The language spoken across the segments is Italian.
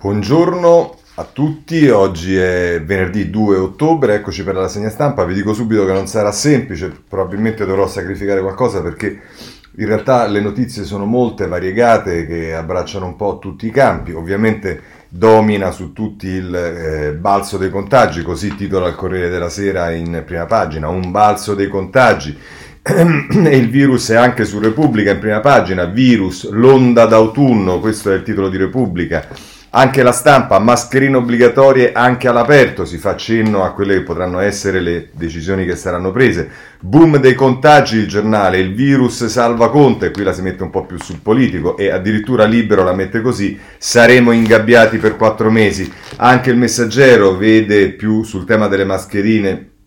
Buongiorno a tutti, oggi è venerdì 2 ottobre, eccoci per la rassegna stampa, vi dico subito che non sarà semplice, probabilmente dovrò sacrificare qualcosa perché in realtà le notizie sono molte, variegate, che abbracciano un po' tutti i campi, ovviamente domina su tutti il eh, balzo dei contagi, così titola il Corriere della Sera in prima pagina, un balzo dei contagi. e il virus è anche su Repubblica in prima pagina, virus, l'onda d'autunno, questo è il titolo di Repubblica anche la stampa, mascherine obbligatorie anche all'aperto, si fa cenno a quelle che potranno essere le decisioni che saranno prese. Boom dei contagi, il giornale, il virus salva Conte, qui la si mette un po' più sul politico e addirittura Libero la mette così, saremo ingabbiati per quattro mesi. Anche il messaggero vede più sul tema delle mascherine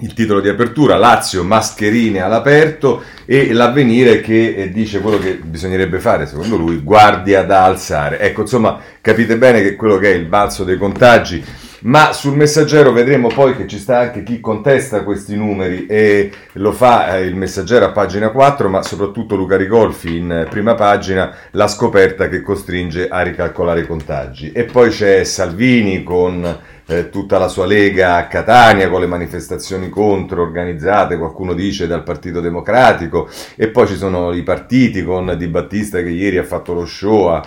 il titolo di apertura, Lazio, mascherine all'aperto e l'avvenire che eh, dice quello che bisognerebbe fare, secondo lui, guardia da alzare. Ecco, insomma, capite bene che quello che è il balzo dei contagi, ma sul messaggero vedremo poi che ci sta anche chi contesta questi numeri e lo fa eh, il messaggero a pagina 4, ma soprattutto Luca Ricolfi in eh, prima pagina, la scoperta che costringe a ricalcolare i contagi. E poi c'è Salvini con eh, tutta la sua lega a Catania con le manifestazioni contro organizzate, qualcuno dice dal Partito Democratico, e poi ci sono i partiti con Di Battista che ieri ha fatto lo show a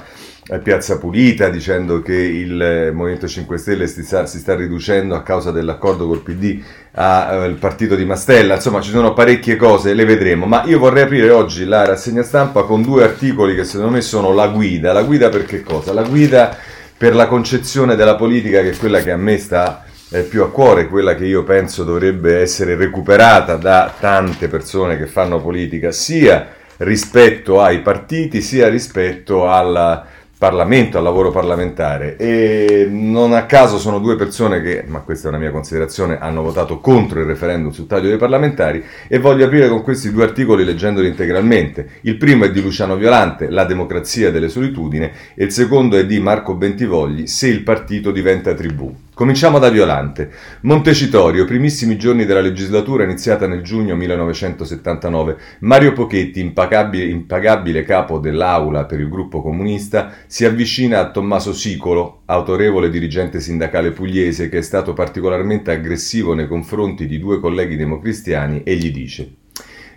Piazza Pulita dicendo che il eh, Movimento 5 Stelle si sta, si sta riducendo a causa dell'accordo col PD al uh, partito di Mastella, insomma ci sono parecchie cose, le vedremo, ma io vorrei aprire oggi la rassegna stampa con due articoli che secondo me sono la guida, la guida per che cosa? La guida per la concezione della politica che è quella che a me sta eh, più a cuore, quella che io penso dovrebbe essere recuperata da tante persone che fanno politica, sia rispetto ai partiti, sia rispetto alla Parlamento, al lavoro parlamentare e non a caso sono due persone che, ma questa è una mia considerazione, hanno votato contro il referendum sul taglio dei parlamentari e voglio aprire con questi due articoli leggendoli integralmente. Il primo è di Luciano Violante, La democrazia delle solitudini e il secondo è di Marco Bentivogli, Se il partito diventa tribù. Cominciamo da Violante. Montecitorio, primissimi giorni della legislatura iniziata nel giugno 1979. Mario Pochetti, impagabile, impagabile capo dell'aula per il gruppo comunista, si avvicina a Tommaso Sicolo, autorevole dirigente sindacale pugliese che è stato particolarmente aggressivo nei confronti di due colleghi democristiani e gli dice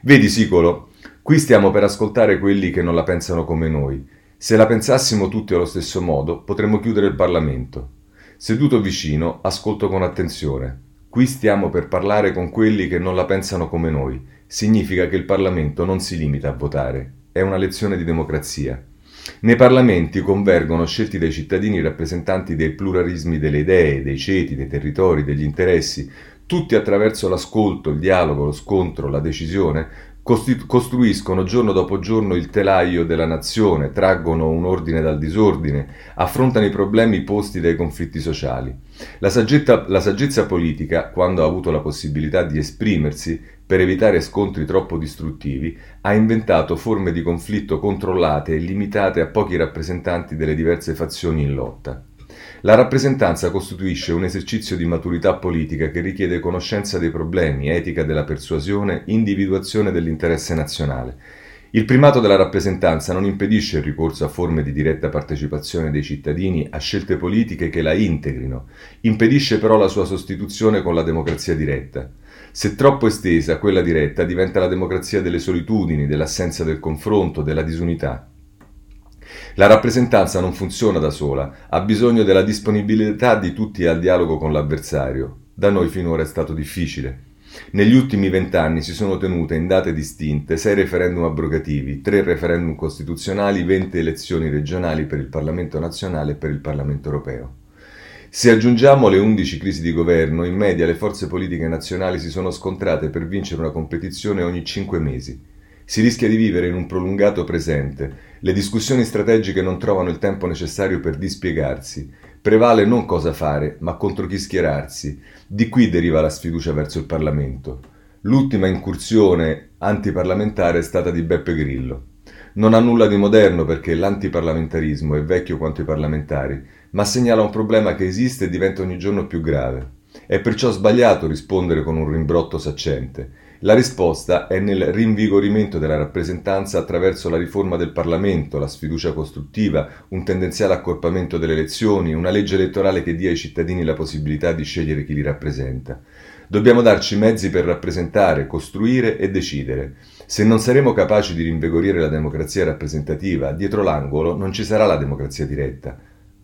Vedi Sicolo, qui stiamo per ascoltare quelli che non la pensano come noi. Se la pensassimo tutti allo stesso modo, potremmo chiudere il Parlamento. Seduto vicino, ascolto con attenzione. Qui stiamo per parlare con quelli che non la pensano come noi. Significa che il Parlamento non si limita a votare. È una lezione di democrazia. Nei parlamenti convergono scelti dai cittadini rappresentanti dei pluralismi delle idee, dei ceti, dei territori, degli interessi, tutti attraverso l'ascolto, il dialogo, lo scontro, la decisione, costruiscono giorno dopo giorno il telaio della nazione, traggono un ordine dal disordine, affrontano i problemi posti dai conflitti sociali. La, saggetta, la saggezza politica, quando ha avuto la possibilità di esprimersi per evitare scontri troppo distruttivi, ha inventato forme di conflitto controllate e limitate a pochi rappresentanti delle diverse fazioni in lotta. La rappresentanza costituisce un esercizio di maturità politica che richiede conoscenza dei problemi, etica della persuasione, individuazione dell'interesse nazionale. Il primato della rappresentanza non impedisce il ricorso a forme di diretta partecipazione dei cittadini a scelte politiche che la integrino, impedisce però la sua sostituzione con la democrazia diretta. Se troppo estesa, quella diretta diventa la democrazia delle solitudini, dell'assenza del confronto, della disunità. La rappresentanza non funziona da sola, ha bisogno della disponibilità di tutti al dialogo con l'avversario. Da noi finora è stato difficile. Negli ultimi vent'anni si sono tenute in date distinte sei referendum abrogativi, tre referendum costituzionali, venti elezioni regionali per il Parlamento nazionale e per il Parlamento europeo. Se aggiungiamo le 11 crisi di governo, in media le forze politiche nazionali si sono scontrate per vincere una competizione ogni cinque mesi. Si rischia di vivere in un prolungato presente. Le discussioni strategiche non trovano il tempo necessario per dispiegarsi. Prevale non cosa fare, ma contro chi schierarsi. Di qui deriva la sfiducia verso il Parlamento. L'ultima incursione antiparlamentare è stata di Beppe Grillo. Non ha nulla di moderno perché l'antiparlamentarismo è vecchio quanto i parlamentari, ma segnala un problema che esiste e diventa ogni giorno più grave. È perciò sbagliato rispondere con un rimbrotto saccente. La risposta è nel rinvigorimento della rappresentanza attraverso la riforma del Parlamento, la sfiducia costruttiva, un tendenziale accorpamento delle elezioni, una legge elettorale che dia ai cittadini la possibilità di scegliere chi li rappresenta. Dobbiamo darci mezzi per rappresentare, costruire e decidere. Se non saremo capaci di rinvigorire la democrazia rappresentativa, dietro l'angolo non ci sarà la democrazia diretta.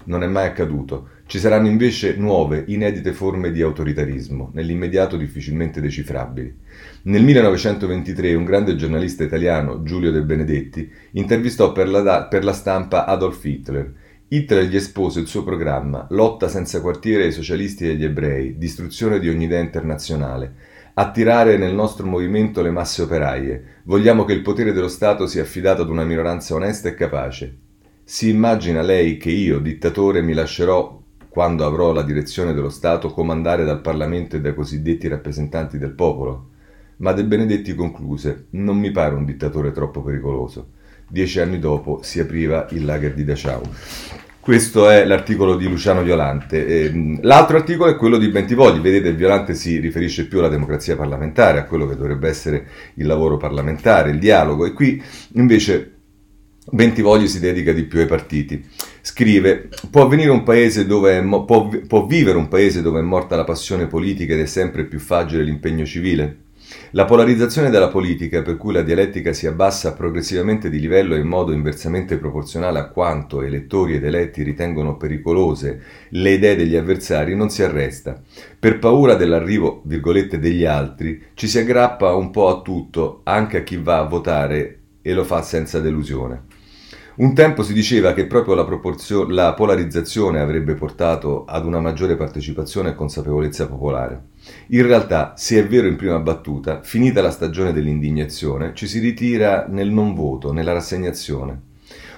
Non è mai accaduto. Ci saranno invece nuove, inedite forme di autoritarismo, nell'immediato difficilmente decifrabili. Nel 1923 un grande giornalista italiano, Giulio De Benedetti, intervistò per la, per la stampa Adolf Hitler Hitler gli espose il suo programma, lotta senza quartiere ai socialisti e agli ebrei, distruzione di ogni idea internazionale, attirare nel nostro movimento le masse operaie, vogliamo che il potere dello Stato sia affidato ad una minoranza onesta e capace. Si immagina lei che io, dittatore, mi lascerò, quando avrò la direzione dello Stato, comandare dal Parlamento e dai cosiddetti rappresentanti del popolo? Ma De Benedetti concluse, non mi pare un dittatore troppo pericoloso dieci anni dopo si apriva il lager di Dachau. Questo è l'articolo di Luciano Violante. Ehm, l'altro articolo è quello di Bentivogli. Vedete, Violante si riferisce più alla democrazia parlamentare, a quello che dovrebbe essere il lavoro parlamentare, il dialogo. E qui invece Bentivogli si dedica di più ai partiti. Scrive: può, dove mo- può, può vivere un paese dove è morta la passione politica ed è sempre più facile l'impegno civile? La polarizzazione della politica, per cui la dialettica si abbassa progressivamente di livello e in modo inversamente proporzionale a quanto elettori ed eletti ritengono pericolose le idee degli avversari, non si arresta. Per paura dell'arrivo, virgolette, degli altri, ci si aggrappa un po' a tutto, anche a chi va a votare e lo fa senza delusione. Un tempo si diceva che proprio la, la, polarizzazione avrebbe portato ad una maggiore partecipazione e consapevolezza popolare. In realtà, se è vero in prima battuta, finita la stagione dell'indignazione, ci si ritira nel non voto, nella rassegnazione.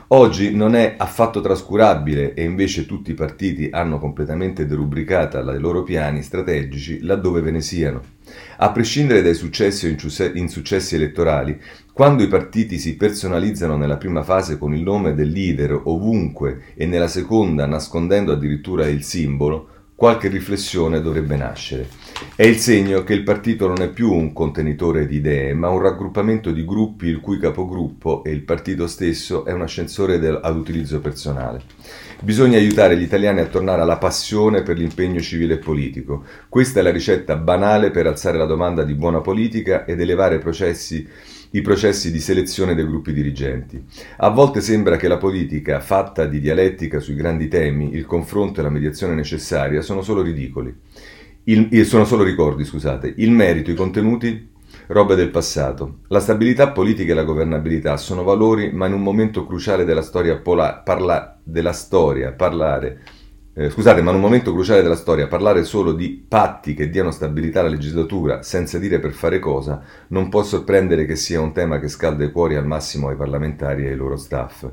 Oggi non è affatto trascurabile e invece tutti i partiti hanno completamente derubricata i loro piani strategici laddove ve ne siano. A prescindere dai successi o insuccessi elettorali, quando i partiti si personalizzano nella prima fase con il nome del leader ovunque e nella seconda nascondendo addirittura il simbolo, qualche riflessione dovrebbe nascere. È il segno che il partito non è più un contenitore di idee, ma un raggruppamento di gruppi il cui capogruppo e il partito stesso è un ascensore del, ad utilizzo personale. Bisogna aiutare gli italiani a tornare alla passione per l'impegno civile e politico. Questa è la ricetta banale per alzare la domanda di buona politica ed elevare processi i processi di selezione dei gruppi dirigenti. A volte sembra che la politica, fatta di dialettica sui grandi temi, il confronto e la mediazione necessaria, sono solo ridicoli. Il, sono solo ricordi, scusate. Il merito, i contenuti, roba del passato. La stabilità politica e la governabilità sono valori, ma in un momento cruciale della storia, pola, parla, della storia parlare eh, scusate, ma in un momento cruciale della storia parlare solo di patti che diano stabilità alla legislatura senza dire per fare cosa non può sorprendere che sia un tema che scalda i cuori al massimo ai parlamentari e ai loro staff.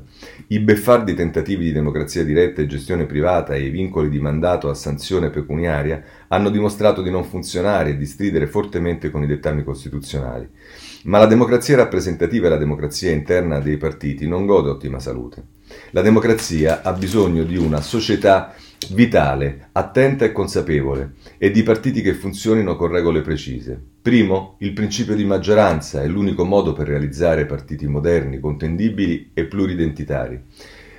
I beffardi tentativi di democrazia diretta e gestione privata e i vincoli di mandato a sanzione pecuniaria hanno dimostrato di non funzionare e di stridere fortemente con i dettami costituzionali. Ma la democrazia rappresentativa e la democrazia interna dei partiti non gode ottima salute. La democrazia ha bisogno di una società vitale, attenta e consapevole, e di partiti che funzionino con regole precise. Primo, il principio di maggioranza è l'unico modo per realizzare partiti moderni, contendibili e pluridentitari.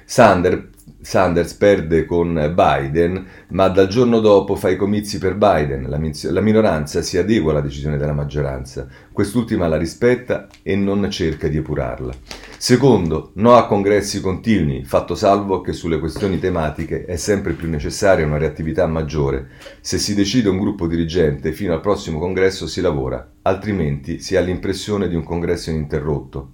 Sanders, Sanders perde con Biden, ma dal giorno dopo fa i comizi per Biden. La, la minoranza si adegua alla decisione della maggioranza. Quest'ultima la rispetta e non cerca di epurarla. Secondo, no a congressi continui, fatto salvo che sulle questioni tematiche è sempre più necessaria una reattività maggiore. Se si decide un gruppo dirigente, fino al prossimo congresso si lavora, altrimenti si ha l'impressione di un congresso ininterrotto.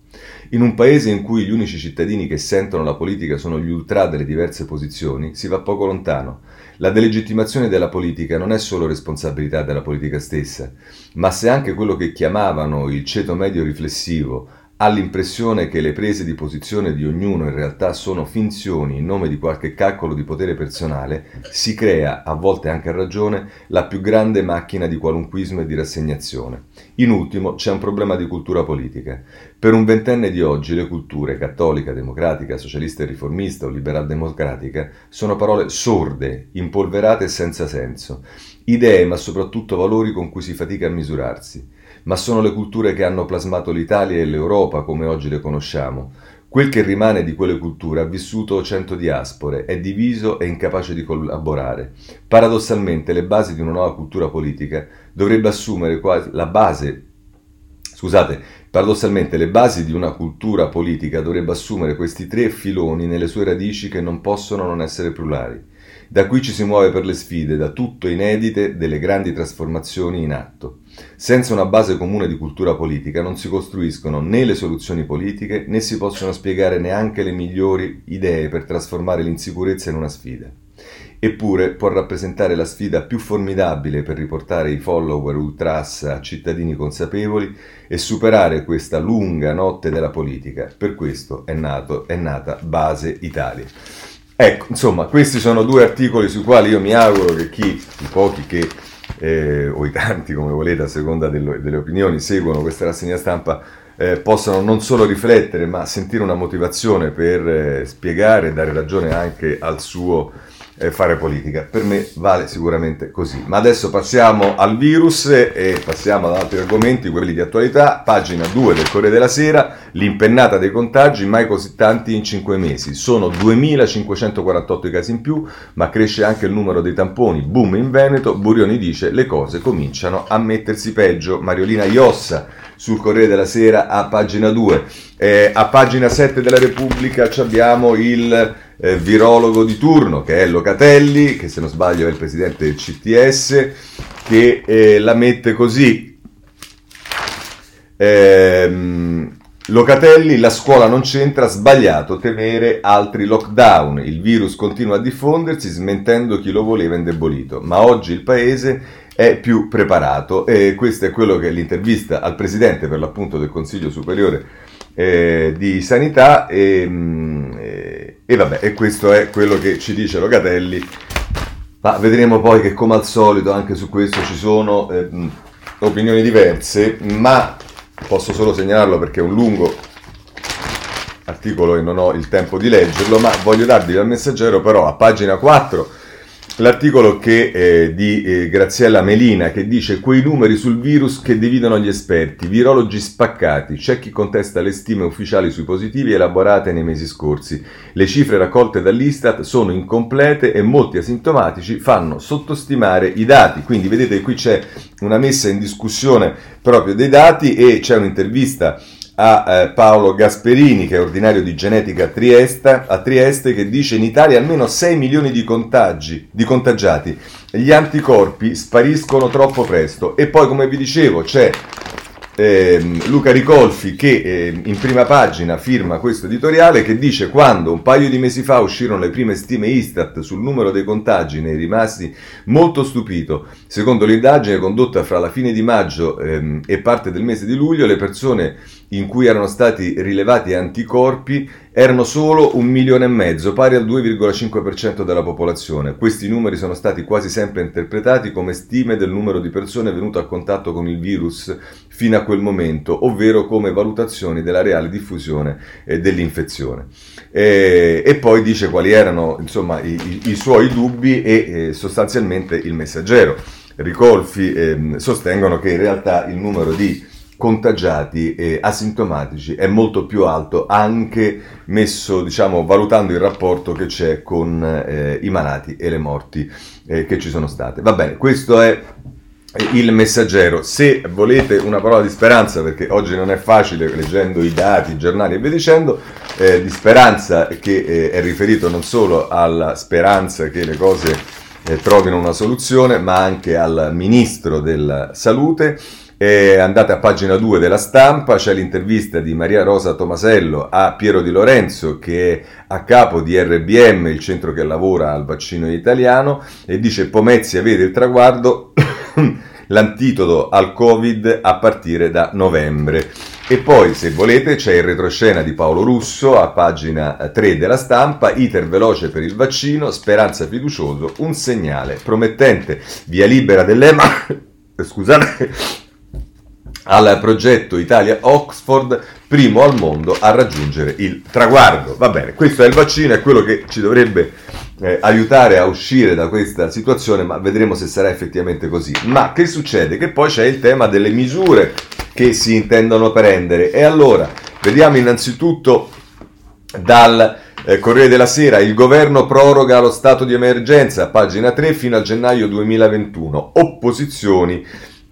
In un paese in cui gli unici cittadini che sentono la politica sono gli ultra delle diverse posizioni, si va poco lontano. La delegittimazione della politica non è solo responsabilità della politica stessa, ma se anche quello che chiamavano il ceto medio riflessivo ha l'impressione che le prese di posizione di ognuno in realtà sono finzioni in nome di qualche calcolo di potere personale, si crea, a volte anche a ragione, la più grande macchina di qualunquismo e di rassegnazione. In ultimo c'è un problema di cultura politica. Per un ventenne di oggi le culture cattolica, democratica, socialista e riformista o liberal-democratica sono parole sorde, impolverate e senza senso, idee ma soprattutto valori con cui si fatica a misurarsi. Ma sono le culture che hanno plasmato l'Italia e l'Europa come oggi le conosciamo. Quel che rimane di quelle culture ha vissuto cento diaspore, è diviso e incapace di collaborare. Paradossalmente, le basi di una nuova cultura politica dovrebbe assumere quasi la base Scusate, paradossalmente le basi di una cultura politica dovrebbe assumere questi tre filoni nelle sue radici che non possono non essere plurali. Da qui ci si muove per le sfide, da tutto inedite, delle grandi trasformazioni in atto. Senza una base comune di cultura politica non si costruiscono né le soluzioni politiche né si possono spiegare neanche le migliori idee per trasformare l'insicurezza in una sfida. Eppure può rappresentare la sfida più formidabile per riportare i follower ultras a cittadini consapevoli e superare questa lunga notte della politica. Per questo è, nato, è nata Base Italia. Ecco, insomma, questi sono due articoli sui quali io mi auguro che chi, i pochi che, eh, o i tanti come volete a seconda delle, delle opinioni, seguono questa rassegna stampa, eh, possano non solo riflettere ma sentire una motivazione per eh, spiegare e dare ragione anche al suo eh, fare politica. Per me vale sicuramente così. Ma adesso passiamo al virus e passiamo ad altri argomenti, quelli di attualità. Pagina 2 del Corriere della Sera, l'impennata dei contagi, mai così tanti in 5 mesi. Sono 2548 i casi in più, ma cresce anche il numero dei tamponi. Boom in Veneto, Burioni dice le cose cominciano a mettersi peggio. Mariolina Iossa sul Corriere della Sera a pagina 2. Eh, a pagina 7 della Repubblica abbiamo il eh, virologo di turno che è Locatelli, che se non sbaglio è il presidente del CTS, che eh, la mette così. Ehm, Locatelli, la scuola non c'entra, sbagliato temere altri lockdown. Il virus continua a diffondersi smentendo chi lo voleva indebolito, ma oggi il paese è più preparato e questo è quello che è l'intervista al presidente per l'appunto del Consiglio Superiore eh, di Sanità e, mm, e, vabbè, e questo è quello che ci dice Locatelli. Ma vedremo poi che come al solito anche su questo ci sono eh, opinioni diverse, ma posso solo segnalarlo perché è un lungo articolo e non ho il tempo di leggerlo, ma voglio darvi dal messaggero però a pagina 4 L'articolo che, eh, di eh, Graziella Melina che dice quei numeri sul virus che dividono gli esperti, virologi spaccati, c'è chi contesta le stime ufficiali sui positivi elaborate nei mesi scorsi. Le cifre raccolte dall'Istat sono incomplete e molti asintomatici fanno sottostimare i dati. Quindi vedete qui c'è una messa in discussione proprio dei dati e c'è un'intervista a eh, Paolo Gasperini, che è ordinario di genetica a Trieste, a Trieste, che dice in Italia almeno 6 milioni di, contagi, di contagiati. Gli anticorpi spariscono troppo presto. E poi, come vi dicevo, c'è eh, Luca Ricolfi che eh, in prima pagina firma questo editoriale che dice quando un paio di mesi fa uscirono le prime stime Istat sul numero dei contagi ne è rimasti molto stupito. Secondo l'indagine condotta fra la fine di maggio ehm, e parte del mese di luglio le persone in cui erano stati rilevati anticorpi erano solo un milione e mezzo, pari al 2,5% della popolazione. Questi numeri sono stati quasi sempre interpretati come stime del numero di persone venute a contatto con il virus fino a quel momento, ovvero come valutazioni della reale diffusione eh, dell'infezione. E, e, poi dice quali erano insomma, i, i, i suoi dubbi e eh, sostanzialmente il messaggero. Ricolfi eh, sostengono che in realtà il numero di contagiati e asintomatici è molto più alto anche messo diciamo valutando il rapporto che c'è con eh, i malati e le morti eh, che ci sono state. Va bene questo è il messaggero. Se volete una parola di speranza perché oggi non è facile leggendo i dati i giornali e via dicendo eh, di speranza che eh, è riferito non solo alla speranza che le cose eh, trovino una soluzione ma anche al ministro della salute e andate a pagina 2 della stampa, c'è l'intervista di Maria Rosa Tomasello a Piero Di Lorenzo che è a capo di RBM, il centro che lavora al vaccino italiano, e dice Pomezia vede il traguardo, l'antidoto al Covid a partire da novembre. E poi, se volete, c'è il retroscena di Paolo Russo a pagina 3 della stampa, iter veloce per il vaccino, speranza fiducioso, un segnale promettente, via libera dell'EMA, scusate, al progetto Italia-Oxford, primo al mondo a raggiungere il traguardo. Va bene, questo è il vaccino, è quello che ci dovrebbe eh, aiutare a uscire da questa situazione, ma vedremo se sarà effettivamente così. Ma che succede? Che poi c'è il tema delle misure che si intendono prendere. E allora, vediamo innanzitutto dal eh, Corriere della Sera, il governo proroga lo stato di emergenza, pagina 3 fino a gennaio 2021. Opposizioni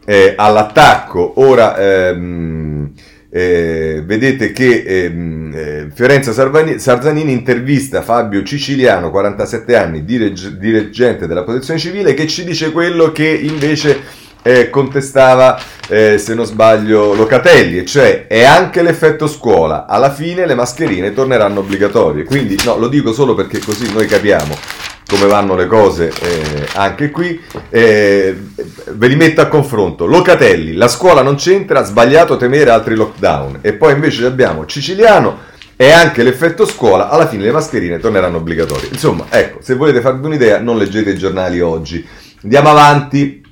eh, all'attacco. Ora ehm, eh, vedete che ehm, eh, Fiorenza Sarzanini intervista Fabio Ciciliano, 47 anni, direg- dirigente della protezione civile, che ci dice quello che invece eh, contestava, eh, se non sbaglio, Locatelli, e cioè è anche l'effetto scuola, alla fine le mascherine torneranno obbligatorie. Quindi no, lo dico solo perché così noi capiamo come vanno le cose eh, anche qui. Eh, ve li metto a confronto. Locatelli, la scuola non c'entra, sbagliato temere altri lockdown. E poi invece abbiamo Ciciliano e anche l'effetto scuola, alla fine le mascherine torneranno obbligatorie. Insomma, ecco, se volete farvi un'idea, non leggete i giornali oggi. Andiamo avanti,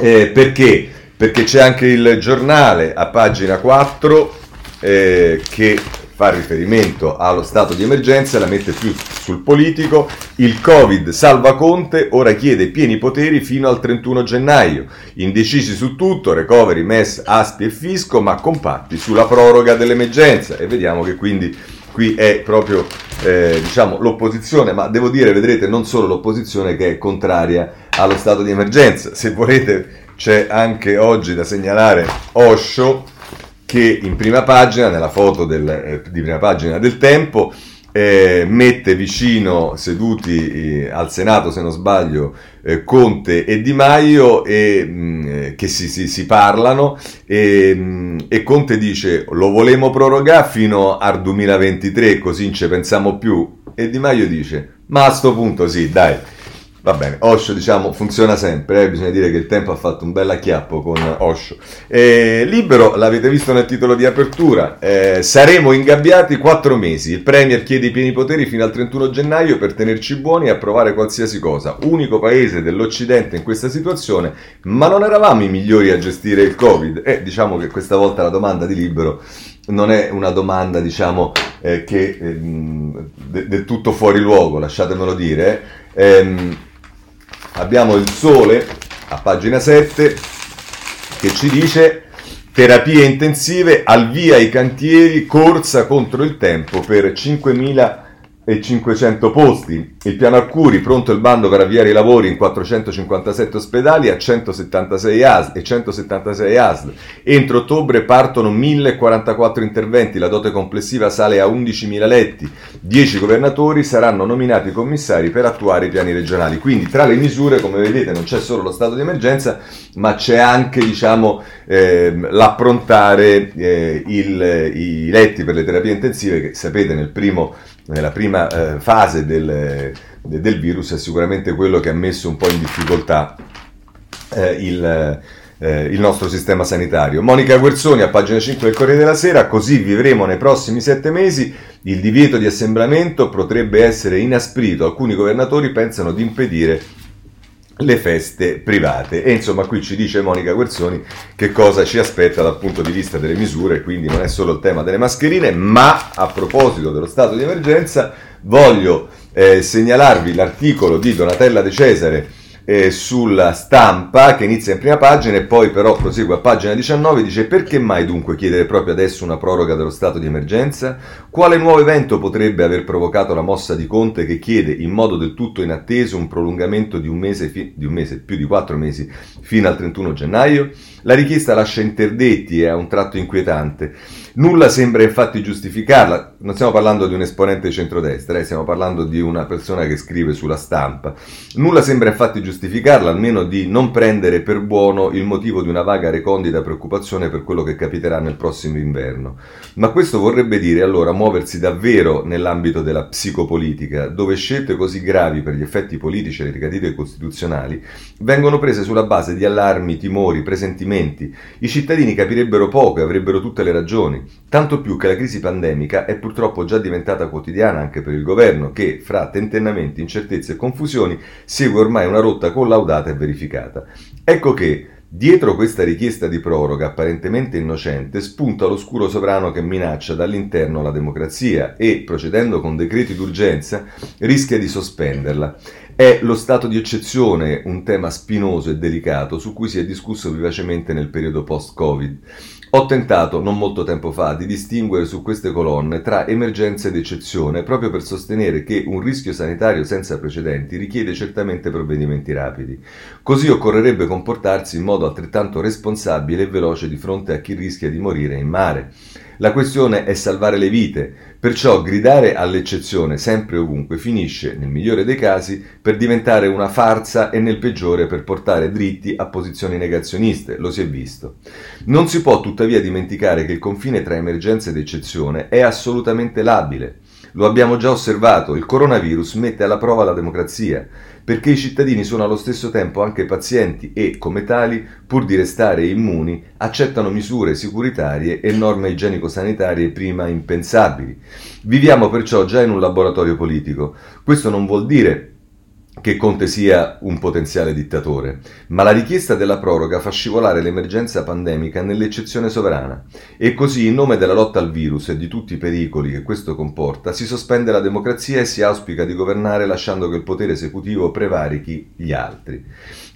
eh, perché? Perché c'è anche il giornale a pagina 4 eh, che fa riferimento allo stato di emergenza, la mette più sul politico. Il Covid salva Conte, ora chiede pieni poteri fino al 31 gennaio. Indecisi su tutto, recovery, MES, ASPI e Fisco, ma compatti sulla proroga dell'emergenza. E vediamo che quindi qui è proprio eh, diciamo, l'opposizione, ma devo dire, vedrete, non solo l'opposizione che è contraria allo stato di emergenza. Se volete c'è anche oggi da segnalare Osho che in prima pagina, nella foto del, eh, di prima pagina del Tempo, eh, mette vicino, seduti eh, al Senato se non sbaglio, eh, Conte e Di Maio e, mh, mm, eh, che si, si, si parlano e, mh, mm, e, Conte dice lo volemo prorogare fino al 2023 così non ci pensiamo più. E Di Maio dice ma a questo punto sì dai Va bene, Osho diciamo funziona sempre, eh? bisogna dire che il tempo ha fatto un bel acchiappo con Osho. Eh, libero, l'avete visto nel titolo di apertura, eh, saremo ingabbiati quattro mesi, il Premier chiede i pieni poteri fino al 31 gennaio per tenerci buoni e approvare qualsiasi cosa, unico paese dell'Occidente in questa situazione, ma non eravamo i migliori a gestire il Covid? E eh, diciamo che questa volta la domanda di libero non è una domanda diciamo eh, che eh, del tutto fuori luogo, lasciatemelo dire. Ehm, abbiamo il sole a pagina 7 che ci dice terapie intensive, al via i cantieri, corsa contro il tempo per 5.000 e 500 posti. Il piano Arcuri, pronto il bando per avviare i lavori in 457 ospedali a 176 ASL e 176 ASL. Entro ottobre partono 1044 interventi, la dote complessiva sale a 11.000 letti. 10 governatori saranno nominati commissari per attuare i piani regionali. Quindi tra le misure, come vedete, non c'è solo lo stato di emergenza, ma c'è anche diciamo, eh, l'approntare eh, il, i letti per le terapie intensive che sapete nel primo nella prima eh, fase del, del, virus è sicuramente quello che ha messo un po' in difficoltà eh, il, eh, il, nostro sistema sanitario. Monica Guerzoni a pagina 5 del Corriere della Sera, così vivremo nei prossimi sette mesi, il divieto di assembramento potrebbe essere inasprito, alcuni governatori pensano di impedire le feste private. E insomma, qui ci dice Monica Guerzoni che cosa ci aspetta dal punto di vista delle misure, quindi non è solo il tema delle mascherine, ma a proposito dello stato di emergenza, voglio eh, segnalarvi l'articolo di Donatella De Cesare eh, sulla stampa che inizia in prima pagina e poi però prosegue a pagina 19 dice perché mai dunque chiedere proprio adesso una proroga dello stato di emergenza? Quale nuovo evento potrebbe aver provocato la mossa di Conte che chiede in modo del tutto inatteso un prolungamento di un mese, fi- di un mese più di quattro mesi fino al 31 gennaio? La richiesta lascia interdetti e ha un tratto inquietante. Nulla sembra infatti giustificarla, non stiamo parlando di un esponente centrodestra, eh, stiamo parlando di una persona che scrive sulla stampa. Nulla sembra infatti giustificarla, almeno di non prendere per buono il motivo di una vaga recondita preoccupazione per quello che capiterà nel prossimo inverno. Ma questo vorrebbe dire allora muoversi davvero nell'ambito della psicopolitica, dove scelte così gravi per gli effetti politici e le ricadute costituzionali vengono prese sulla base di allarmi, timori, presentimenti. I cittadini capirebbero poco e avrebbero tutte le ragioni tanto più che la crisi pandemica è purtroppo già diventata quotidiana anche per il governo che, fra tentennamenti, incertezze e confusioni, segue ormai una rotta collaudata e verificata. Ecco che, Dietro questa richiesta di proroga apparentemente innocente spunta l'oscuro sovrano che minaccia dall'interno la democrazia e, procedendo con decreti d'urgenza, rischia di sospenderla. È lo stato di eccezione un tema spinoso e delicato su cui si è discusso vivacemente nel periodo post-Covid. Ho tentato, non molto tempo fa, di distinguere su queste colonne tra emergenza ed eccezione, proprio per sostenere che un rischio sanitario senza precedenti richiede certamente provvedimenti rapidi. Così occorrerebbe comportarsi in modo altrettanto responsabile e veloce di fronte a chi rischia di morire in mare. La questione è salvare le vite, perciò gridare all'eccezione sempre e ovunque finisce, nel migliore dei casi, per diventare una farsa e nel peggiore per portare dritti a posizioni negazioniste, lo si è visto. Non si può tuttavia dimenticare che il confine tra emergenza ed eccezione è assolutamente labile. Lo abbiamo già osservato, il coronavirus mette alla prova la democrazia perché i cittadini sono allo stesso tempo anche pazienti e, come tali, pur di restare immuni, accettano misure sicuritarie e norme igienico-sanitarie prima impensabili. Viviamo perciò già in un laboratorio politico. Questo non vuol dire che Conte sia un potenziale dittatore, ma la richiesta della proroga fa scivolare l'emergenza pandemica nell'eccezione sovrana e così in nome della lotta al virus e di tutti i pericoli che questo comporta si sospende la democrazia e si auspica di governare lasciando che il potere esecutivo prevarichi gli altri.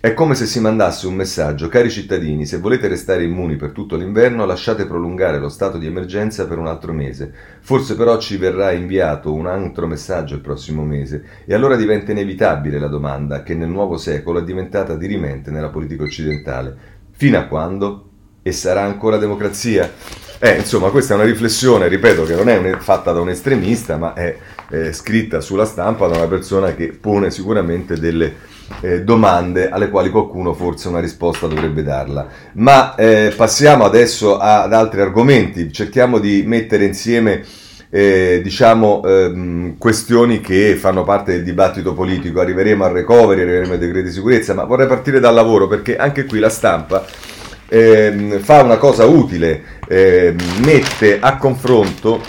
È come se si mandasse un messaggio, cari cittadini, se volete restare immuni per tutto l'inverno, lasciate prolungare lo stato di emergenza per un altro mese. Forse però ci verrà inviato un altro messaggio il prossimo mese e allora diventa inevitabile la domanda che nel nuovo secolo è diventata dirimente nella politica occidentale. Fino a quando? E sarà ancora democrazia? Eh, insomma, questa è una riflessione, ripeto, che non è fatta da un estremista, ma è, è scritta sulla stampa da una persona che pone sicuramente delle eh, domande alle quali qualcuno forse una risposta dovrebbe darla. Ma eh, passiamo adesso ad altri argomenti, cerchiamo di mettere insieme eh, diciamo, ehm, questioni che fanno parte del dibattito politico. Arriveremo al recovery, arriveremo ai decreti di sicurezza, ma vorrei partire dal lavoro perché anche qui la stampa ehm, fa una cosa utile, ehm, mette a confronto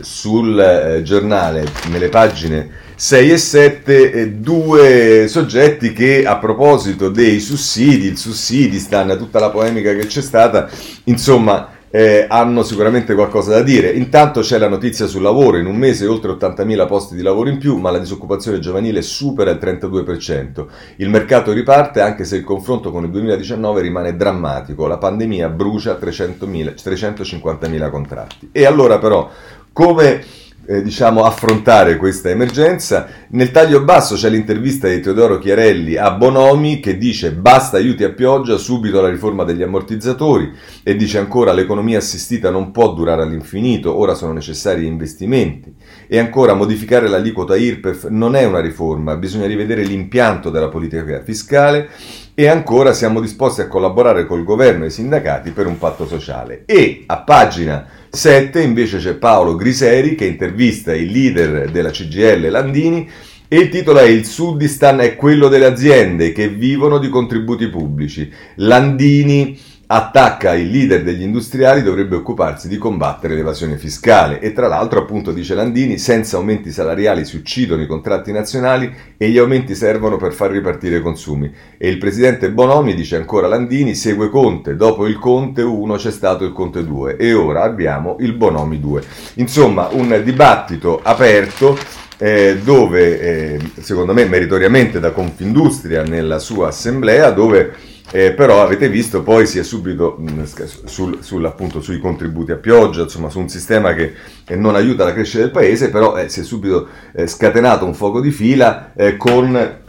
sul eh, giornale, nelle pagine 6 e 7 due soggetti che a proposito dei sussidi, il Sussidistan, tutta la polemica che c'è stata, insomma eh, hanno sicuramente qualcosa da dire. Intanto c'è la notizia sul lavoro, in un mese oltre 80.000 posti di lavoro in più, ma la disoccupazione giovanile supera il 32%. Il mercato riparte anche se il confronto con il 2019 rimane drammatico, la pandemia brucia 350.000 contratti. E allora però come eh, diciamo, affrontare questa emergenza. Nel taglio basso c'è l'intervista di Teodoro Chiarelli a Bonomi che dice basta aiuti a pioggia, subito la riforma degli ammortizzatori e dice ancora l'economia assistita non può durare all'infinito, ora sono necessari investimenti. E ancora modificare l'aliquota IRPEF non è una riforma, bisogna rivedere l'impianto della politica fiscale e ancora siamo disposti a collaborare col governo e i sindacati per un patto sociale. E a pagina 7 invece c'è Paolo Griseri che intervista il leader della CGL Landini e il titolo è Il Sudistan è quello delle aziende che vivono di contributi pubblici. Landini attacca il leader degli industriali dovrebbe occuparsi di combattere l'evasione fiscale. E tra l'altro appunto dice Landini senza aumenti salariali si uccidono i contratti nazionali e gli aumenti servono per far ripartire i consumi. E il presidente Bonomi dice ancora Landini segue Conte. Dopo il Conte 1 c'è stato il Conte 2 e ora abbiamo il Bonomi 2 insomma un dibattito aperto eh, dove eh, secondo me meritoriamente da Confindustria nella sua assemblea dove eh, però avete visto poi si è subito mh, mm, sul, sul, sui contributi a pioggia, insomma su un sistema che eh, non aiuta la crescita del paese, però eh, si è subito eh, scatenato un fuoco di fila eh, con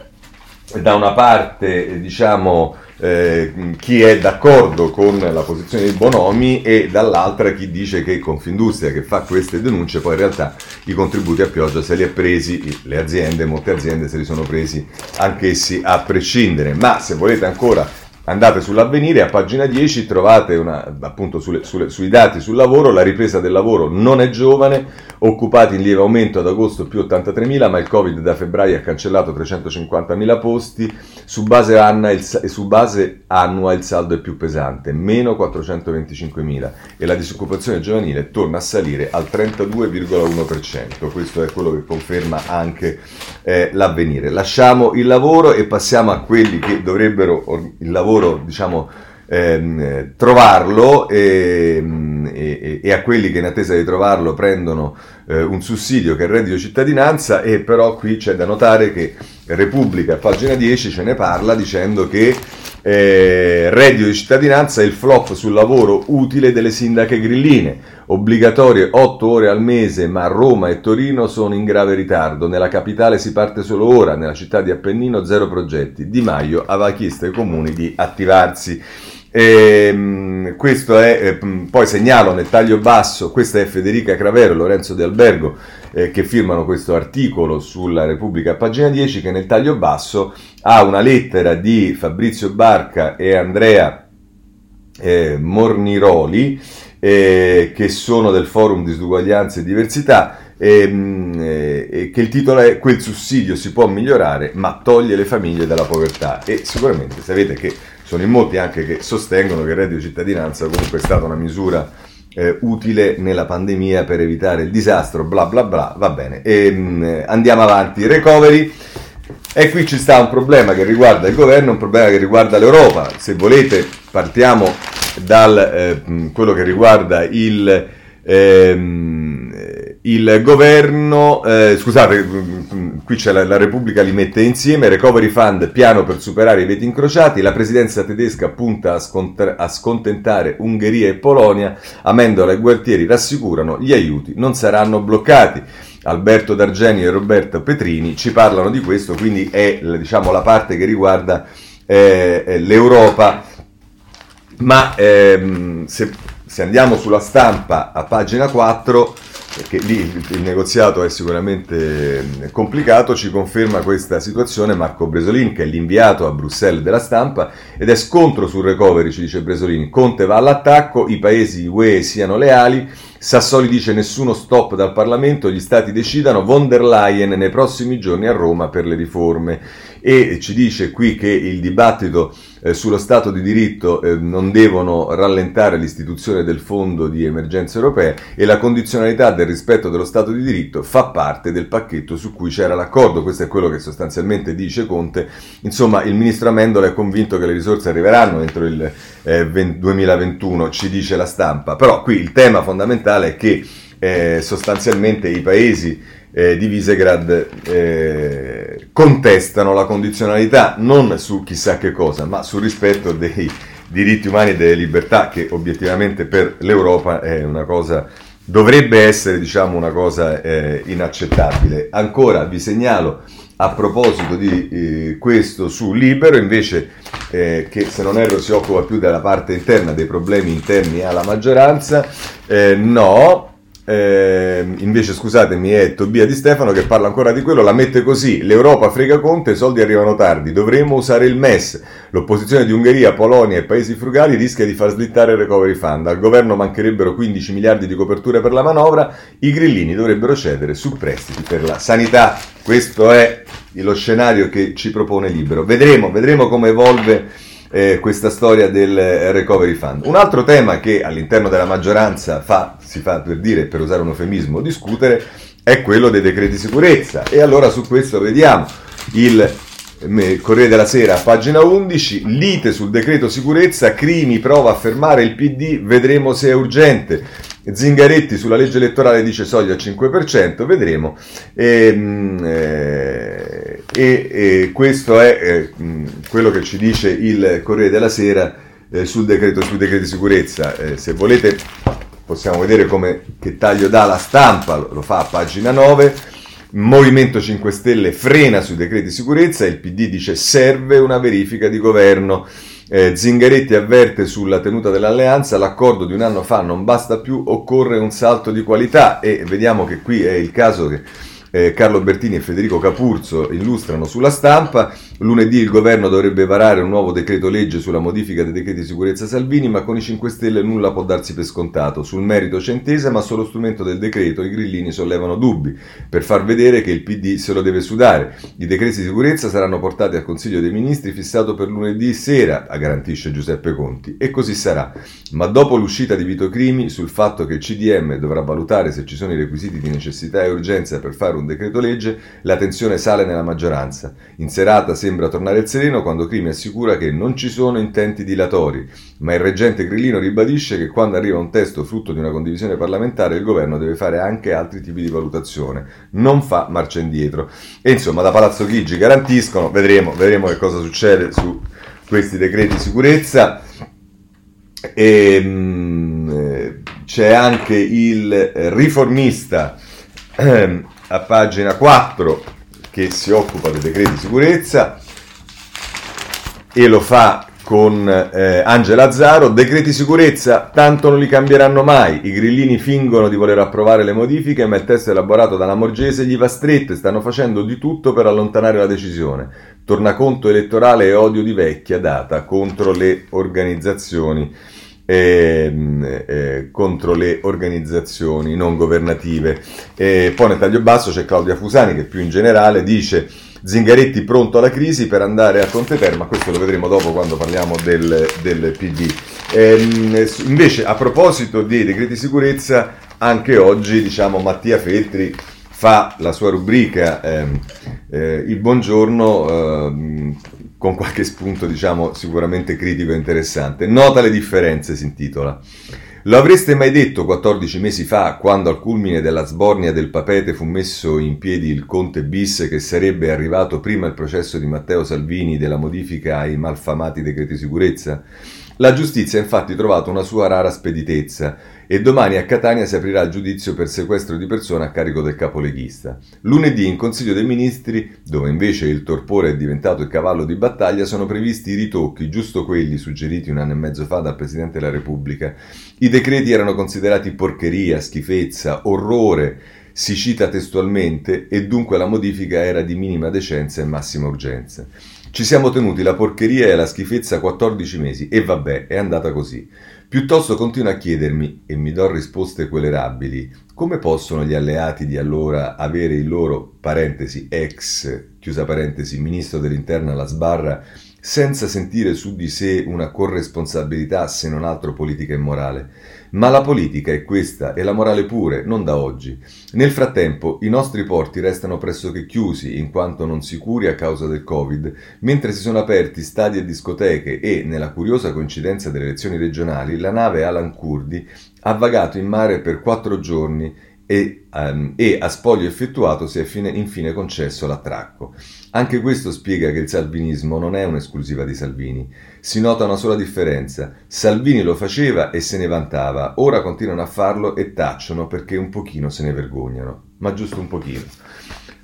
da una parte eh, diciamo chi è d'accordo con la posizione di Bonomi e dall'altra chi dice che Confindustria che fa queste denunce poi in realtà i contributi a pioggia se li ha presi le aziende, molte aziende se li sono presi anch'essi a prescindere. Ma se volete ancora andate sull'avvenire, a pagina 10 trovate una, appunto sulle, sulle, sui dati sul lavoro, la ripresa del lavoro non è giovane, occupati in lieve aumento ad agosto più 83.000, ma il Covid da febbraio ha cancellato 350.000 posti, su base, il, su base annua il saldo è più pesante, meno 425.000 e la disoccupazione giovanile torna a salire al 32,1%, questo è quello che conferma anche eh, l'avvenire. Lasciamo il lavoro e passiamo a quelli che dovrebbero il lavoro, diciamo, ehm, trovarlo e, e, e, a quelli che in attesa di trovarlo prendono eh, un sussidio che è il reddito di cittadinanza e però qui c'è da notare che Repubblica, a pagina 10, ce ne parla dicendo che Eh, reddito di cittadinanza e il flop sul lavoro utile delle sindache grilline. Obbligatorie 8 ore al mese, ma Roma e Torino sono in grave ritardo. Nella capitale si parte solo ora, nella città di Appennino zero progetti. Di Maio aveva chiesto ai comuni di attivarsi. E, ehm, questo è, eh, poi segnalo nel taglio basso, questa è Federica Cravero, Lorenzo De Albergo, eh, che firmano questo articolo sulla Repubblica, pagina 10, che nel taglio basso ha una lettera di Fabrizio Barca e Andrea eh, Morniroli, eh, che sono del Forum Disuguaglianza e Diversità, ehm, eh, che il titolo è Quel sussidio si può migliorare, ma toglie le famiglie dalla povertà. E sicuramente sapete che sono in molti anche che sostengono che il reddito di cittadinanza comunque è stata una misura eh, utile nella pandemia per evitare il disastro, bla bla bla, va bene. E, mh, mm, andiamo avanti, recovery. E qui ci sta un problema che riguarda il governo, un problema che riguarda l'Europa. Se volete partiamo dal eh, quello che riguarda il... Ehm, il governo, eh, scusate, qui c'è la, la, Repubblica li mette insieme, Recovery Fund, piano per superare i veti incrociati, la presidenza tedesca punta a, scont- a scontentare Ungheria e Polonia, Amendola e Gualtieri rassicurano gli aiuti non saranno bloccati. Alberto D'Argeni e Roberto Petrini ci parlano di questo, quindi è diciamo, la parte che riguarda eh, l'Europa, ma ehm, se, se andiamo sulla stampa a pagina 4 perché lì il, negoziato è sicuramente complicato, ci conferma questa situazione Marco Bresolin, che è l'inviato a Bruxelles della stampa, ed è scontro sul recovery, ci dice Bresolin. Conte va all'attacco, i paesi UE siano leali, Sassoli dice nessuno stop dal Parlamento, gli stati decidano, von der Leyen nei prossimi giorni a Roma per le riforme e ci dice qui che il dibattito eh, sullo Stato di diritto eh, non devono rallentare l'istituzione del Fondo di emergenza europea e la condizionalità del rispetto dello Stato di diritto fa parte del pacchetto su cui c'era l'accordo, questo è quello che sostanzialmente dice Conte, insomma il ministro Amendola è convinto che le risorse arriveranno entro il eh, 2021, ci dice la stampa, però qui il tema fondamentale è che eh, sostanzialmente i paesi eh, di Visegrad eh, contestano la condizionalità non su chissà che cosa, ma sul rispetto dei diritti umani e delle libertà, che obiettivamente per l'Europa è una cosa, dovrebbe essere diciamo una cosa eh, inaccettabile. Ancora vi segnalo a proposito di eh, questo su Libero, invece eh, che se non erro si occupa più della parte interna, dei problemi interni alla maggioranza, eh, no, eh, invece, scusatemi, è Tobia Di Stefano che parla ancora di quello, la mette così: l'Europa frega Conte, i soldi arrivano tardi, dovremmo usare il MES. L'opposizione di Ungheria, Polonia e paesi frugali rischia di far slittare il recovery fund. Al governo mancherebbero 15 miliardi di coperture per la manovra, i grillini dovrebbero cedere su prestiti per la sanità. Questo è lo scenario che ci propone Libero. Vedremo, vedremo come evolve eh, questa storia del recovery fund. Un altro tema che all'interno della maggioranza fa, si fa per dire, per usare un eufemismo, discutere, è quello dei decreti sicurezza. E allora su questo vediamo il Corriere della Sera, pagina 11, lite sul decreto sicurezza, Crimi prova a fermare il PD, vedremo se è urgente. Zingaretti sulla legge elettorale dice soglia al 5%, vedremo. E, ehm, eh, e, e questo è eh, quello che ci dice il Corriere della Sera eh, sul decreto, sui decreti sicurezza. Se volete possiamo vedere come, che taglio dà la stampa, lo fa a pagina 9. Movimento 5 Stelle frena sui decreti di sicurezza, il PD dice serve una verifica di governo. Eh, Zingaretti avverte sulla tenuta dell'alleanza, l'accordo di un anno fa non basta più, occorre un salto di qualità e vediamo che qui è il caso che eh, Carlo Bertini e Federico Capurzo illustrano sulla stampa. Lunedì il governo dovrebbe varare un nuovo decreto legge sulla modifica dei decreti di sicurezza Salvini, ma con i 5 Stelle nulla può darsi per scontato. Sul merito c'è intesa, ma sullo strumento del decreto i grillini sollevano dubbi, per far vedere che il PD se lo deve sudare. I decreti di sicurezza saranno portati al Consiglio dei Ministri fissato per lunedì sera, garantisce Giuseppe Conti, e così sarà. Ma dopo l'uscita di Vito Crimi sul fatto che il CDM dovrà valutare se ci sono i requisiti di necessità e urgenza per fare un decreto legge, la tensione sale nella maggioranza. In serata sembra tornare il sereno quando Crimi assicura che non ci sono intenti dilatori, ma il reggente Grillino ribadisce che quando arriva un testo frutto di una condivisione parlamentare il governo deve fare anche altri tipi di valutazione, non fa marcia indietro. E insomma da Palazzo Chigi garantiscono, vedremo, vedremo che cosa succede su questi decreti sicurezza. E, mh, c'è anche il riformista eh, a pagina 4 che si occupa dei decreti sicurezza e lo fa con eh, Angela Zaro, decreti sicurezza, tanto non li cambieranno mai, i grillini fingono di voler approvare le modifiche, ma il testo elaborato dalla Morgese gli va stretto e stanno facendo di tutto per allontanare la decisione. Tornaconto elettorale e odio di vecchia data contro le organizzazioni. Eh, eh, contro le organizzazioni non governative. E poi nel taglio basso c'è Claudia Fusani che più in generale dice Zingaretti pronto alla crisi per andare a Conte ma questo lo vedremo dopo quando parliamo del, del PD. Ehm, invece, a proposito dei decreti sicurezza, anche oggi, diciamo, Mattia Feltri fa la sua rubrica ehm, eh, Il buongiorno ehm, con qualche spunto, diciamo, sicuramente critico e interessante. Nota le differenze, si intitola. Lo avreste mai detto 14 mesi fa, quando al culmine della sbornia del papete fu messo in piedi il Conte bis, che sarebbe arrivato prima il processo di Matteo Salvini della modifica ai malfamati decreti sicurezza? La giustizia ha infatti trovato una sua rara speditezza e domani a Catania si aprirà il giudizio per sequestro di persona a carico del capoleghista. Lunedì in Consiglio dei Ministri, dove invece il torpore è diventato il cavallo di battaglia, sono previsti i ritocchi, giusto quelli suggeriti un anno e mezzo fa dal Presidente della Repubblica. I decreti erano considerati porcheria, schifezza, orrore, si cita testualmente, e dunque la modifica era di minima decenza e massima urgenza. Ci siamo tenuti la porcheria e la schifezza 14 mesi e vabbè, è andata così. Piuttosto continuo a chiedermi, e mi do risposte quelerabili, come possono gli alleati di allora avere il loro, parentesi, ex, chiusa parentesi, ministro dell'interno alla sbarra, senza sentire su di sé una corresponsabilità se non altro politica e morale. Ma la politica è questa e la morale pure, non da oggi. Nel frattempo i nostri porti restano pressoché chiusi in quanto non sicuri a causa del Covid, mentre si sono aperti stadi e discoteche e, nella curiosa coincidenza delle elezioni regionali, la nave Alan Kurdi ha vagato in mare per quattro giorni e, um, e, a spoglio effettuato si è fine, infine concesso l'attracco. Anche questo spiega che il salvinismo non è un'esclusiva di Salvini. Si nota una sola differenza. Salvini lo faceva e se ne vantava, ora continuano a farlo e tacciono perché un pochino se ne vergognano, ma giusto un pochino.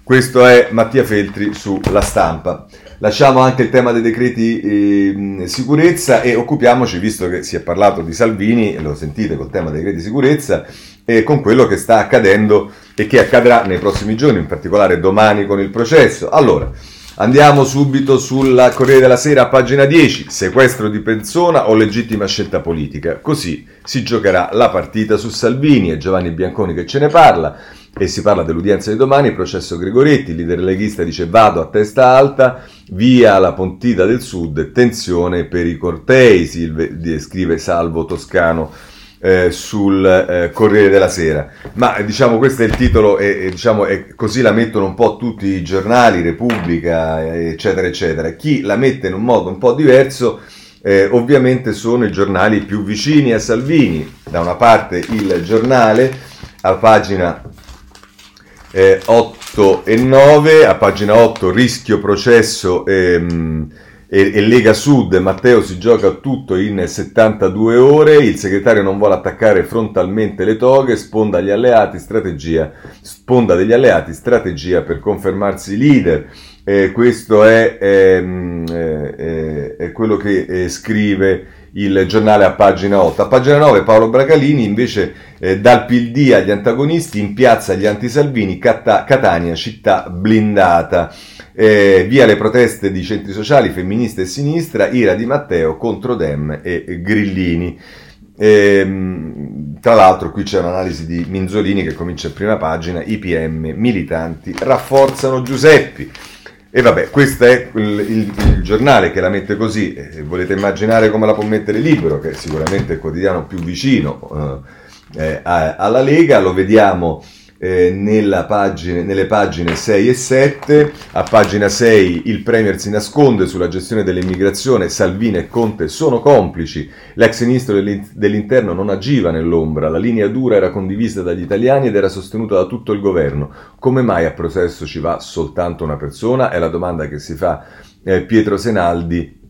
Questo è Mattia Feltri sulla stampa. Lasciamo anche il tema dei decreti eh, sicurezza e occupiamoci, visto che si è parlato di Salvini, lo sentite col tema dei decreti sicurezza, e con quello che sta accadendo e che accadrà nei prossimi giorni, in particolare domani con il processo. Allora, Andiamo subito sulla Corriere della Sera, pagina 10, sequestro di persona o legittima scelta politica. Così si giocherà la partita su Salvini e Giovanni Bianconi che ce ne parla e si parla dell'udienza di domani, processo Gregoretti, il leader leghista dice vado a testa alta, via la Pontida del Sud, tensione per i cortei, scrive Salvo Toscano eh, sul eh, Corriere della Sera. Ma diciamo questo è il titolo e, e diciamo, e così la mettono un po' tutti i giornali, Repubblica, eccetera, eccetera. Chi la mette in un modo un po' diverso eh, ovviamente sono i giornali più vicini a Salvini. Da una parte il giornale a pagina eh, 8 e 9, a pagina 8 rischio processo ehm, e, e, Lega Sud, Matteo si gioca tutto in 72 ore, il segretario non vuole attaccare frontalmente le toghe, sponda, alleati, sponda degli alleati, strategia per confermarsi leader. Eh, questo è, ehm, eh, è quello che eh, scrive il giornale a pagina 8. A pagina 9 Paolo Bragalini invece eh, dal PD agli antagonisti in piazza gli antisalvini, Cat- Catania città blindata. Eh, via le proteste di centri sociali, femministe e sinistra, ira di Matteo contro Dem e Grillini. E, tra l'altro qui c'è un'analisi di Minzolini che comincia in prima pagina, IPM militanti rafforzano Giuseppi. E vabbè, questo è il, il, il, giornale che la mette così, eh, volete immaginare come la può mettere Libero, che è sicuramente il quotidiano più vicino eh, eh alla Lega, lo vediamo eh, pagine, nelle pagine 6 e 7. A pagina 6 il Premier si nasconde sulla gestione dell'immigrazione, Salvini e Conte sono complici, l'ex ministro dell'interno non agiva nell'ombra, la linea dura era condivisa dagli italiani ed era sostenuta da tutto il governo. Come mai a processo ci va soltanto una persona? È la domanda che si fa eh, Pietro Senaldi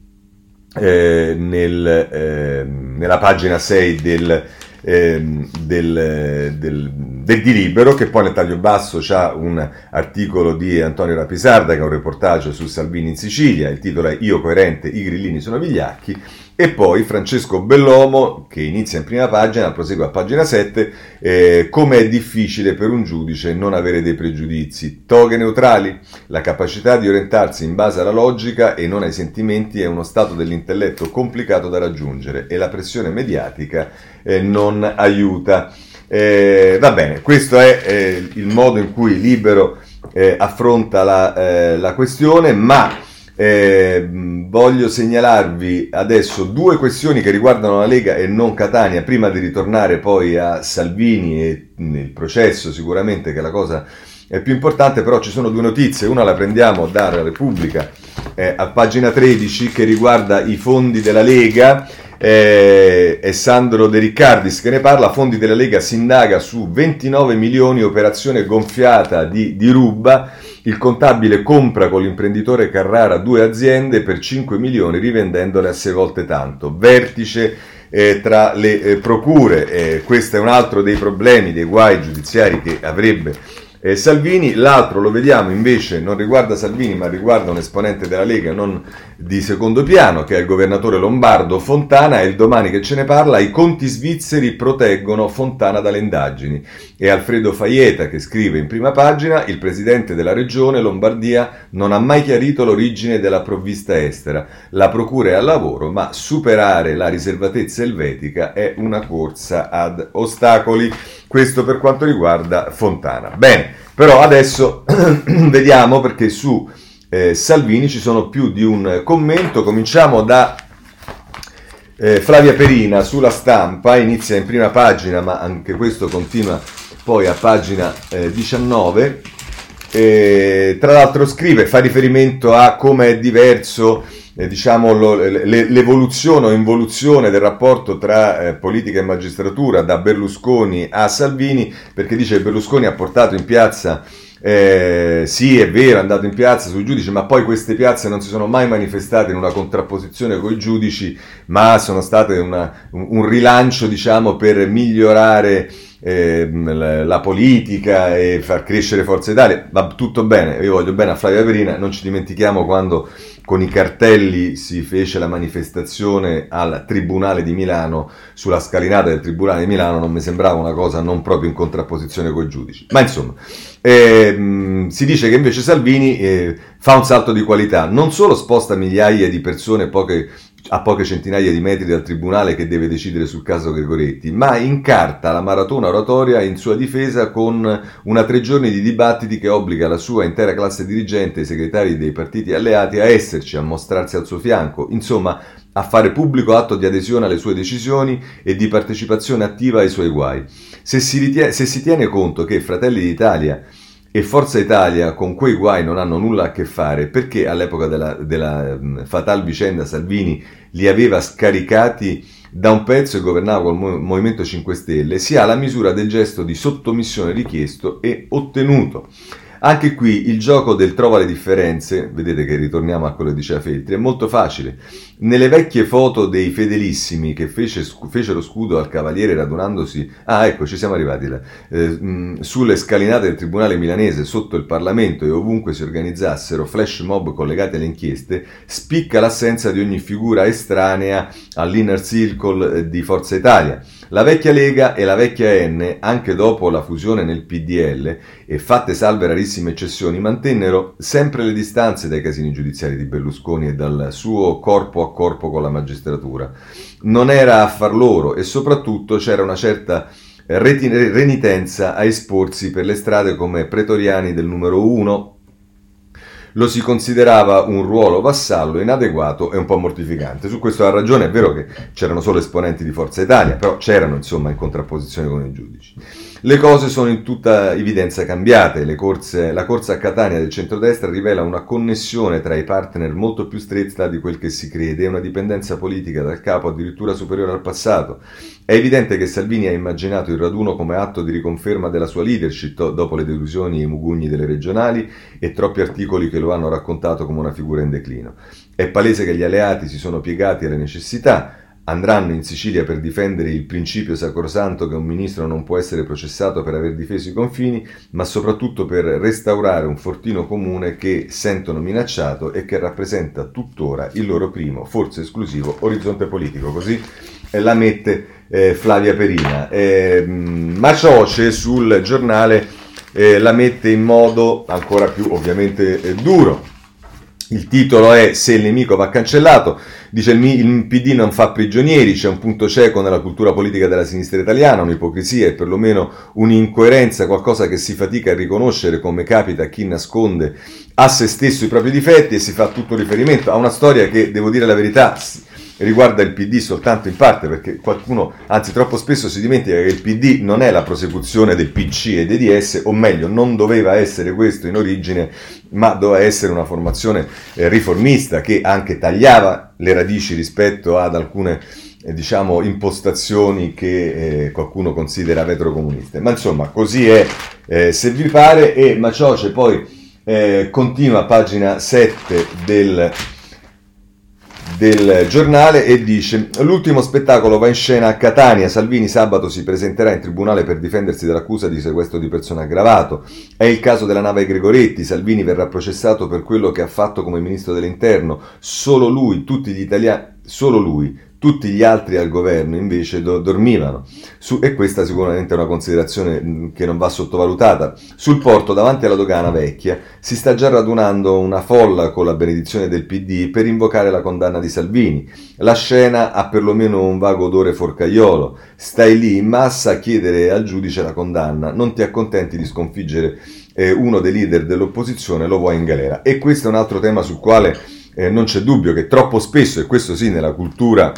eh, nel, eh, nella pagina 6 del, ehm, del, del, del, Di Libero, che poi nel taglio basso c'è un articolo di Antonio Rapisarda, che è un reportage su Salvini in Sicilia, il titolo è Io coerente, i grillini sono vigliacchi, e poi Francesco Bellomo, che inizia in prima pagina, prosegue a pagina 7, eh, come è difficile per un giudice non avere dei pregiudizi. Toghe neutrali, la capacità di orientarsi in base alla logica e non ai sentimenti è uno stato dell'intelletto complicato da raggiungere e la pressione mediatica eh, non aiuta. Eh, va bene, questo è eh, il modo in cui Libero eh, affronta la, eh, la questione, ma eh, voglio segnalarvi adesso due questioni che riguardano la Lega e non Catania, prima di ritornare poi a Salvini e il processo sicuramente che è la cosa è più importante, però ci sono due notizie, una la prendiamo da Repubblica eh, a pagina 13 che riguarda i fondi della Lega eh, è Sandro De Riccardis che ne parla, fondi della Lega si indaga su 29 milioni operazione gonfiata di, di Ruba il contabile compra con l'imprenditore Carrara due aziende per 5 milioni rivendendole a sei volte tanto. Vertice eh, tra le eh, procure, eh, questo è un altro dei problemi, dei guai giudiziari che avrebbe eh, Salvini, l'altro lo vediamo invece non riguarda Salvini ma riguarda un esponente della Lega non di secondo piano che è il governatore lombardo Fontana e il domani che ce ne parla i conti svizzeri proteggono Fontana dalle indagini. E Alfredo Faieta che scrive in prima pagina il presidente della regione Lombardia non ha mai chiarito l'origine della provvista estera. La procura è al lavoro ma superare la riservatezza elvetica è una corsa ad ostacoli. Questo per quanto riguarda Fontana. Bene, però adesso vediamo perché su eh, Salvini ci sono più di un commento. Cominciamo da eh, Flavia Perina sulla stampa, inizia in prima pagina, ma anche questo continua poi a pagina eh, 19. tra l'altro scrive, fa riferimento a come è diverso eh, diciamo, lo, le, l'evoluzione o involuzione del rapporto tra eh, politica e magistratura da Berlusconi a Salvini, perché dice che Berlusconi ha portato in piazza eh, sì, è vero, è andato in piazza sui giudici, ma poi queste piazze non si sono mai manifestate in una contrapposizione con i giudici, ma sono state una, un, un, rilancio, diciamo, per migliorare eh, la politica e far crescere Forza Italia. Va tutto bene, io voglio bene a Flavia Perina, non ci dimentichiamo quando con i cartelli si fece la manifestazione al Tribunale di Milano, sulla scalinata del Tribunale di Milano non mi sembrava una cosa non proprio in contrapposizione con i giudici. Ma insomma, eh, si dice che invece Salvini eh, fa un salto di qualità, non solo sposta migliaia di persone poche a poche centinaia di metri dal tribunale che deve decidere sul caso Gregoretti, ma incarta la maratona oratoria in sua difesa con una tre giorni di dibattiti che obbliga la sua intera classe dirigente e i segretari dei partiti alleati a esserci, a mostrarsi al suo fianco, insomma a fare pubblico atto di adesione alle sue decisioni e di partecipazione attiva ai suoi guai. Se si, ritiene, se si tiene conto che Fratelli d'Italia e Forza Italia con quei guai non hanno nulla a che fare perché all'epoca della, della fatal vicenda Salvini li aveva scaricati da un pezzo e governava col Movimento 5 Stelle, si ha la misura del gesto di sottomissione richiesto e ottenuto. Anche qui il gioco del trova le differenze, vedete che ritorniamo a quello che diceva Feltri, è molto facile. Nelle vecchie foto dei fedelissimi che fece, fecero scudo al cavaliere radunandosi, ah ecco ci siamo arrivati là, eh, mh, sulle scalinate del tribunale milanese sotto il Parlamento e ovunque si organizzassero flash mob collegati alle inchieste, spicca l'assenza di ogni figura estranea all'inner circle eh, di Forza Italia. La vecchia Lega e la vecchia N, anche dopo la fusione nel PDL e fatte salve rarissime eccezioni, mantennero sempre le distanze dai casini giudiziari di Berlusconi e dal suo corpo a corpo con la magistratura. Non era a far loro e soprattutto c'era una certa renitenza a esporsi per le strade come pretoriani del numero 1 lo si considerava un ruolo vassallo inadeguato e un po' mortificante. Su questo ha ragione, è vero che c'erano solo esponenti di Forza Italia, però c'erano insomma in contrapposizione con i giudici. Le cose sono in tutta evidenza cambiate, corse, la corsa a Catania del centrodestra rivela una connessione tra i partner molto più stretta di quel che si crede e una dipendenza politica dal capo addirittura superiore al passato. È evidente che Salvini ha immaginato il raduno come atto di riconferma della sua leadership dopo le delusioni e i mugugni delle regionali e troppi articoli che lo hanno raccontato come una figura in declino. È palese che gli alleati si sono piegati alle necessità, andranno in Sicilia per difendere il principio sacrosanto che un ministro non può essere processato per aver difeso i confini, ma soprattutto per restaurare un fortino comune che sentono minacciato e che rappresenta tuttora il loro primo, forse esclusivo, orizzonte politico. Così la mette eh, Flavia Perina. Eh, Macioce sul giornale eh, la mette in modo ancora più ovviamente eh, duro. Il titolo è Se il nemico va cancellato. Dice il, il PD non fa prigionieri, c'è un punto cieco nella cultura politica della sinistra italiana, un'ipocrisia e perlomeno un'incoerenza, qualcosa che si fatica a riconoscere come capita a chi nasconde a se stesso i propri difetti e si fa tutto riferimento a una storia che, devo dire la verità, riguarda il PD soltanto in parte, perché qualcuno, anzi troppo spesso si dimentica che il PD non è la prosecuzione del PC e dei DS, o meglio, non doveva essere questo in origine, ma doveva essere una formazione eh, riformista che anche tagliava le radici rispetto ad alcune eh, diciamo impostazioni che eh, qualcuno considera vetrocomuniste. Ma insomma, così è eh, se vi pare e Macioce poi eh, continua a pagina 7 del del giornale e dice l'ultimo spettacolo va in scena a Catania, Salvini sabato si presenterà in tribunale per difendersi dall'accusa di sequestro di persona aggravato, è il caso della nave Gregoretti, Salvini verrà processato per quello che ha fatto come ministro dell'interno, solo lui, tutti gli italiani, solo lui, tutti gli altri al governo invece do- dormivano Su- e questa sicuramente è una considerazione mm, che non va sottovalutata. Sul porto davanti alla dogana vecchia si sta già radunando una folla con la benedizione del PD per invocare la condanna di Salvini. La scena ha perlomeno un vago odore forcaiolo. Stai lì in massa a chiedere al giudice la condanna, non ti accontenti di sconfiggere eh, uno dei leader dell'opposizione, lo vuoi in galera. E questo è un altro tema sul quale eh, non c'è dubbio che troppo spesso, e questo sì nella cultura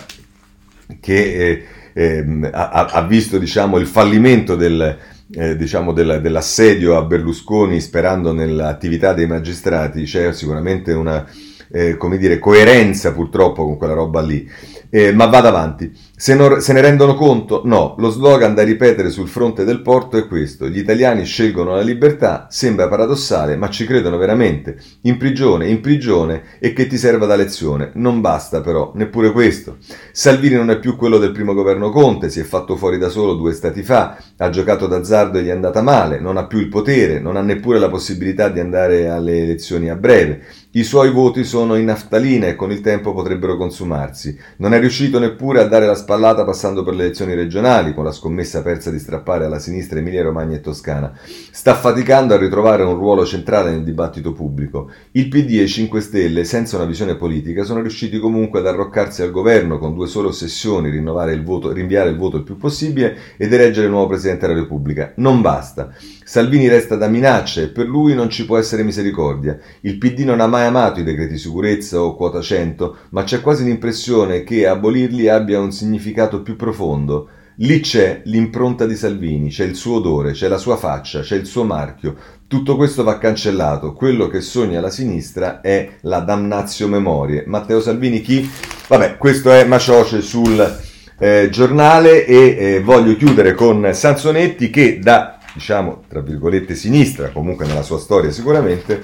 che eh, eh, ha, ha, visto diciamo, il fallimento del, eh, diciamo, del, dell'assedio a Berlusconi sperando nell'attività dei magistrati, c'è sicuramente una eh, dire, coerenza purtroppo con quella roba lì. Eh, ma vado avanti. Se, non, se, ne rendono conto? No, lo slogan da ripetere sul fronte del porto è questo. Gli italiani scelgono la libertà, sembra paradossale, ma ci credono veramente. In prigione, in prigione e che ti serva da lezione. Non basta però, neppure questo. Salvini non è più quello del primo governo Conte, si è fatto fuori da solo due stati fa, ha giocato d'azzardo e gli è andata male, non ha più il potere, non ha neppure la possibilità di andare alle elezioni a breve. I suoi voti sono in naftalina e con il tempo potrebbero consumarsi. Non è riuscito neppure a dare la spallata passando per le elezioni regionali, con la scommessa persa di strappare alla sinistra Emilia Romagna e Toscana. Sta faticando a ritrovare un ruolo centrale nel dibattito pubblico. Il PD e i 5 Stelle, senza una visione politica, sono riusciti comunque ad arroccarsi al governo con due sole ossessioni, il voto, rinviare il voto il più possibile ed eleggere il nuovo Presidente della Repubblica. Non basta. Salvini resta da minaccia e per lui non ci può essere misericordia. Il PD non ha mai amato i decreti sicurezza o quota 100, ma c'è quasi l'impressione che abolirli abbia un significato più profondo. Lì c'è l'impronta di Salvini, c'è il suo odore, c'è la sua faccia, c'è il suo marchio. Tutto questo va cancellato. Quello che sogna la sinistra è la damnazio memorie. Matteo Salvini chi? Vabbè, questo è Macioce sul eh, giornale e eh, voglio chiudere con Sansonetti che da diciamo, tra virgolette, sinistra, comunque nella sua storia sicuramente,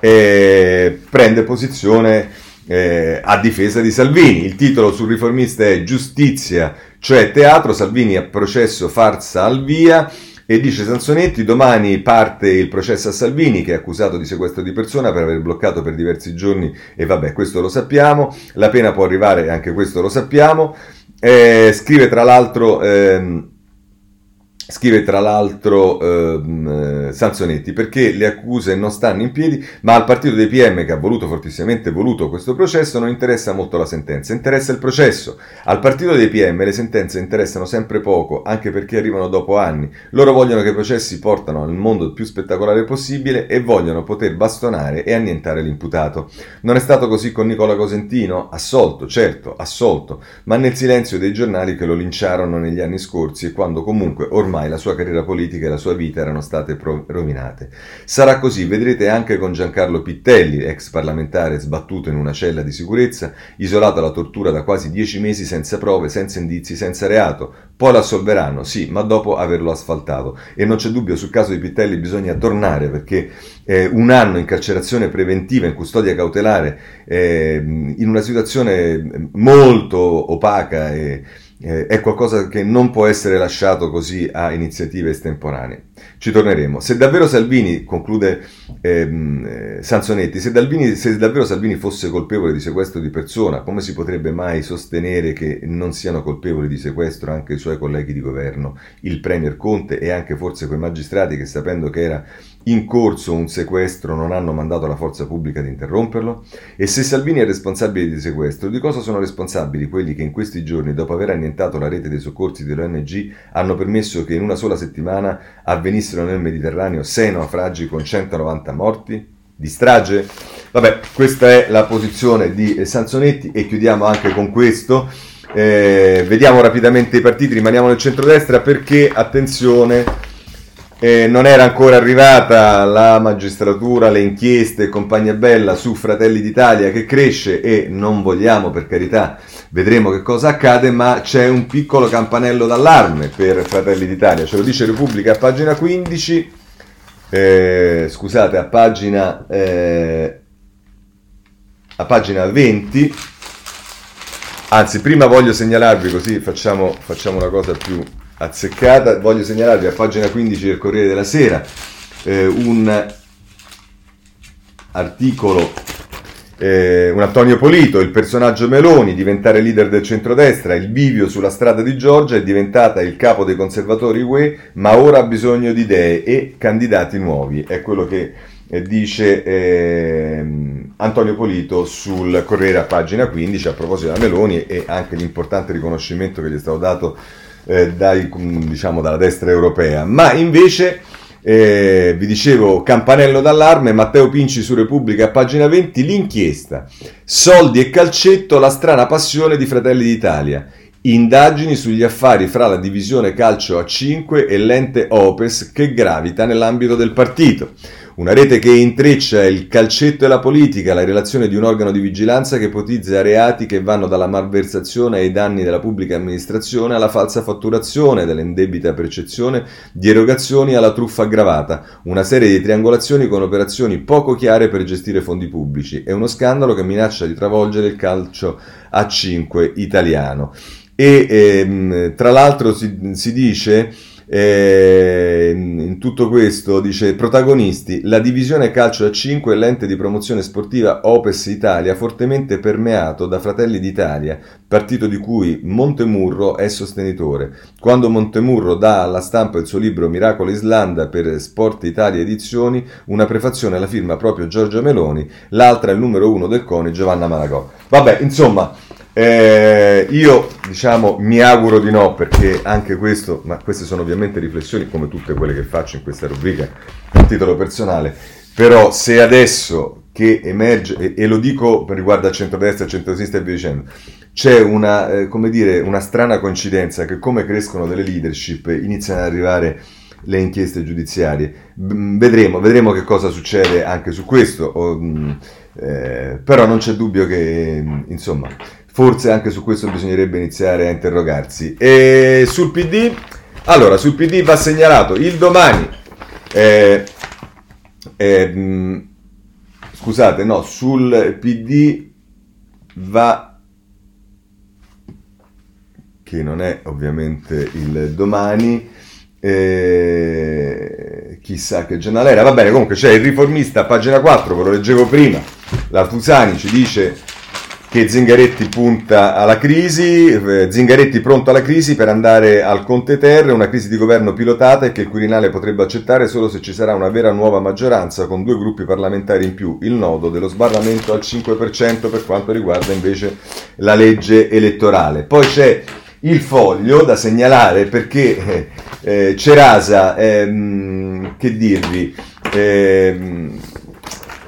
eh, prende posizione eh, a difesa di Salvini. Il titolo sul riformista è Giustizia, cioè teatro, Salvini a processo farsa al via. E dice Sansonetti, domani parte il processo a Salvini che è accusato di sequestro di persona per aver bloccato per diversi giorni e vabbè questo lo sappiamo, la pena può arrivare anche questo lo sappiamo. Eh, scrive tra l'altro... Ehm, Scrive tra l'altro ehm, eh, Sanzonetti perché le accuse non stanno in piedi, ma al partito dei PM che ha voluto fortissimamente voluto questo processo non interessa molto la sentenza, interessa il processo. Al partito dei PM le sentenze interessano sempre poco, anche perché arrivano dopo anni. Loro vogliono che i processi portano al mondo il più spettacolare possibile e vogliono poter bastonare e annientare l'imputato. Non è stato così con Nicola Cosentino? Assolto, certo, assolto, ma nel silenzio dei giornali che lo linciarono negli anni scorsi e quando comunque ormai ormai la sua carriera politica e la sua vita erano state rovinate. Sarà così, vedrete anche con Giancarlo Pittelli, ex parlamentare sbattuto in una cella di sicurezza, isolato alla tortura da quasi dieci mesi senza prove, senza indizi, senza reato. Poi lo assolveranno, sì, ma dopo averlo asfaltato. E non c'è dubbio, sul caso di Pittelli bisogna tornare perché eh, un anno in carcerazione preventiva, in custodia cautelare, eh, in una situazione molto opaca e eh, è qualcosa che non può essere lasciato così a iniziative estemporanee. Ci torneremo. Se davvero Salvini, conclude ehm, eh, Sansonetti, se, Dalvini, se davvero Salvini fosse colpevole di sequestro di persona, come si potrebbe mai sostenere che non siano colpevoli di sequestro anche i suoi colleghi di governo, il Premier Conte e anche forse quei magistrati che sapendo che era in corso un sequestro non hanno mandato la forza pubblica ad interromperlo? E se Salvini è responsabile di sequestro, di cosa sono responsabili quelli che in questi giorni, dopo aver annientato la rete dei soccorsi dell'ONG, hanno permesso che in una sola settimana avvenissero nel Mediterraneo sei naufragi con 190 morti? Di strage? Vabbè, questa è la posizione di Sansonetti e chiudiamo anche con questo. Eh, vediamo rapidamente i partiti, rimaniamo nel centrodestra perché, attenzione, eh, non era ancora arrivata la magistratura, le inchieste e compagnia bella su Fratelli d'Italia che cresce e non vogliamo per carità, vedremo che cosa accade, ma c'è un piccolo campanello d'allarme per Fratelli d'Italia, ce lo dice Repubblica a pagina 15, eh, scusate, a pagina, eh, a pagina 20, anzi prima voglio segnalarvi così facciamo, facciamo una cosa più azzeccata. Voglio segnalarvi a pagina 15 del Corriere della Sera eh, un articolo, eh, un Antonio Polito, il personaggio Meloni, diventare leader del centrodestra, il bivio sulla strada di Giorgia, è diventata il capo dei conservatori UE, ma ora ha bisogno di idee e candidati nuovi. È quello che eh, dice eh, Antonio Polito sul Corriere a pagina 15 a proposito della Meloni e anche l'importante riconoscimento che gli è stato dato eh, dai, diciamo, dalla destra europea, ma invece eh, vi dicevo campanello d'allarme, Matteo Pinci su Repubblica, pagina 20, l'inchiesta, soldi e calcetto, la strana passione di Fratelli d'Italia. Indagini sugli affari fra la divisione calcio a 5 e l'ente Opes che gravita nell'ambito del partito. Una rete che intreccia il calcetto e la politica, la relazione di un organo di vigilanza che ipotizza reati che vanno dalla malversazione ai danni della pubblica amministrazione alla falsa fatturazione, dall'indebita percezione di erogazioni alla truffa aggravata, una serie di triangolazioni con operazioni poco chiare per gestire fondi pubblici e uno scandalo che minaccia di travolgere il calcio a 5 italiano. E ehm, tra l'altro si, si dice e in tutto questo dice protagonisti la divisione calcio a 5 e l'ente di promozione sportiva Opes Italia fortemente permeato da Fratelli d'Italia, partito di cui Montemurro è sostenitore. Quando Montemurro dà alla stampa il suo libro Miracolo Islanda per Sport Italia Edizioni, una prefazione alla firma proprio Giorgio Meloni, l'altra è il numero uno del CONI Giovanna Malagò. Vabbè, insomma, eh, io diciamo mi auguro di no perché anche questo, ma queste sono ovviamente riflessioni come tutte quelle che faccio in questa rubrica a titolo personale, però se adesso che emerge, e, e lo dico per riguardo a centrodestra, centrosinistra e via dicendo, c'è una, eh, come dire, una strana coincidenza che come crescono delle leadership iniziano ad arrivare le inchieste giudiziarie. Vedremo, vedremo che cosa succede anche su questo, o, eh, però non c'è dubbio che, insomma, forse anche su questo bisognerebbe iniziare a interrogarsi. E sul PD, allora, sul PD va segnalato il domani. Eh, eh, scusate, no, sul PD va che non è ovviamente il domani. Eh, chissà che giornale era. Va bene, comunque c'è il riformista, pagina 4, ve lo leggevo prima. La Fusani ci dice che Zingaretti punta alla crisi, eh, Zingaretti pronto alla crisi per andare al Conte Terre, una crisi di governo pilotata e che il Quirinale potrebbe accettare solo se ci sarà una vera nuova maggioranza con due gruppi parlamentari in più, il nodo dello sbarramento al 5% per quanto riguarda invece la legge elettorale. Poi c'è il foglio da segnalare perché eh, eh Cerasa, ehm, che dirvi, ehm,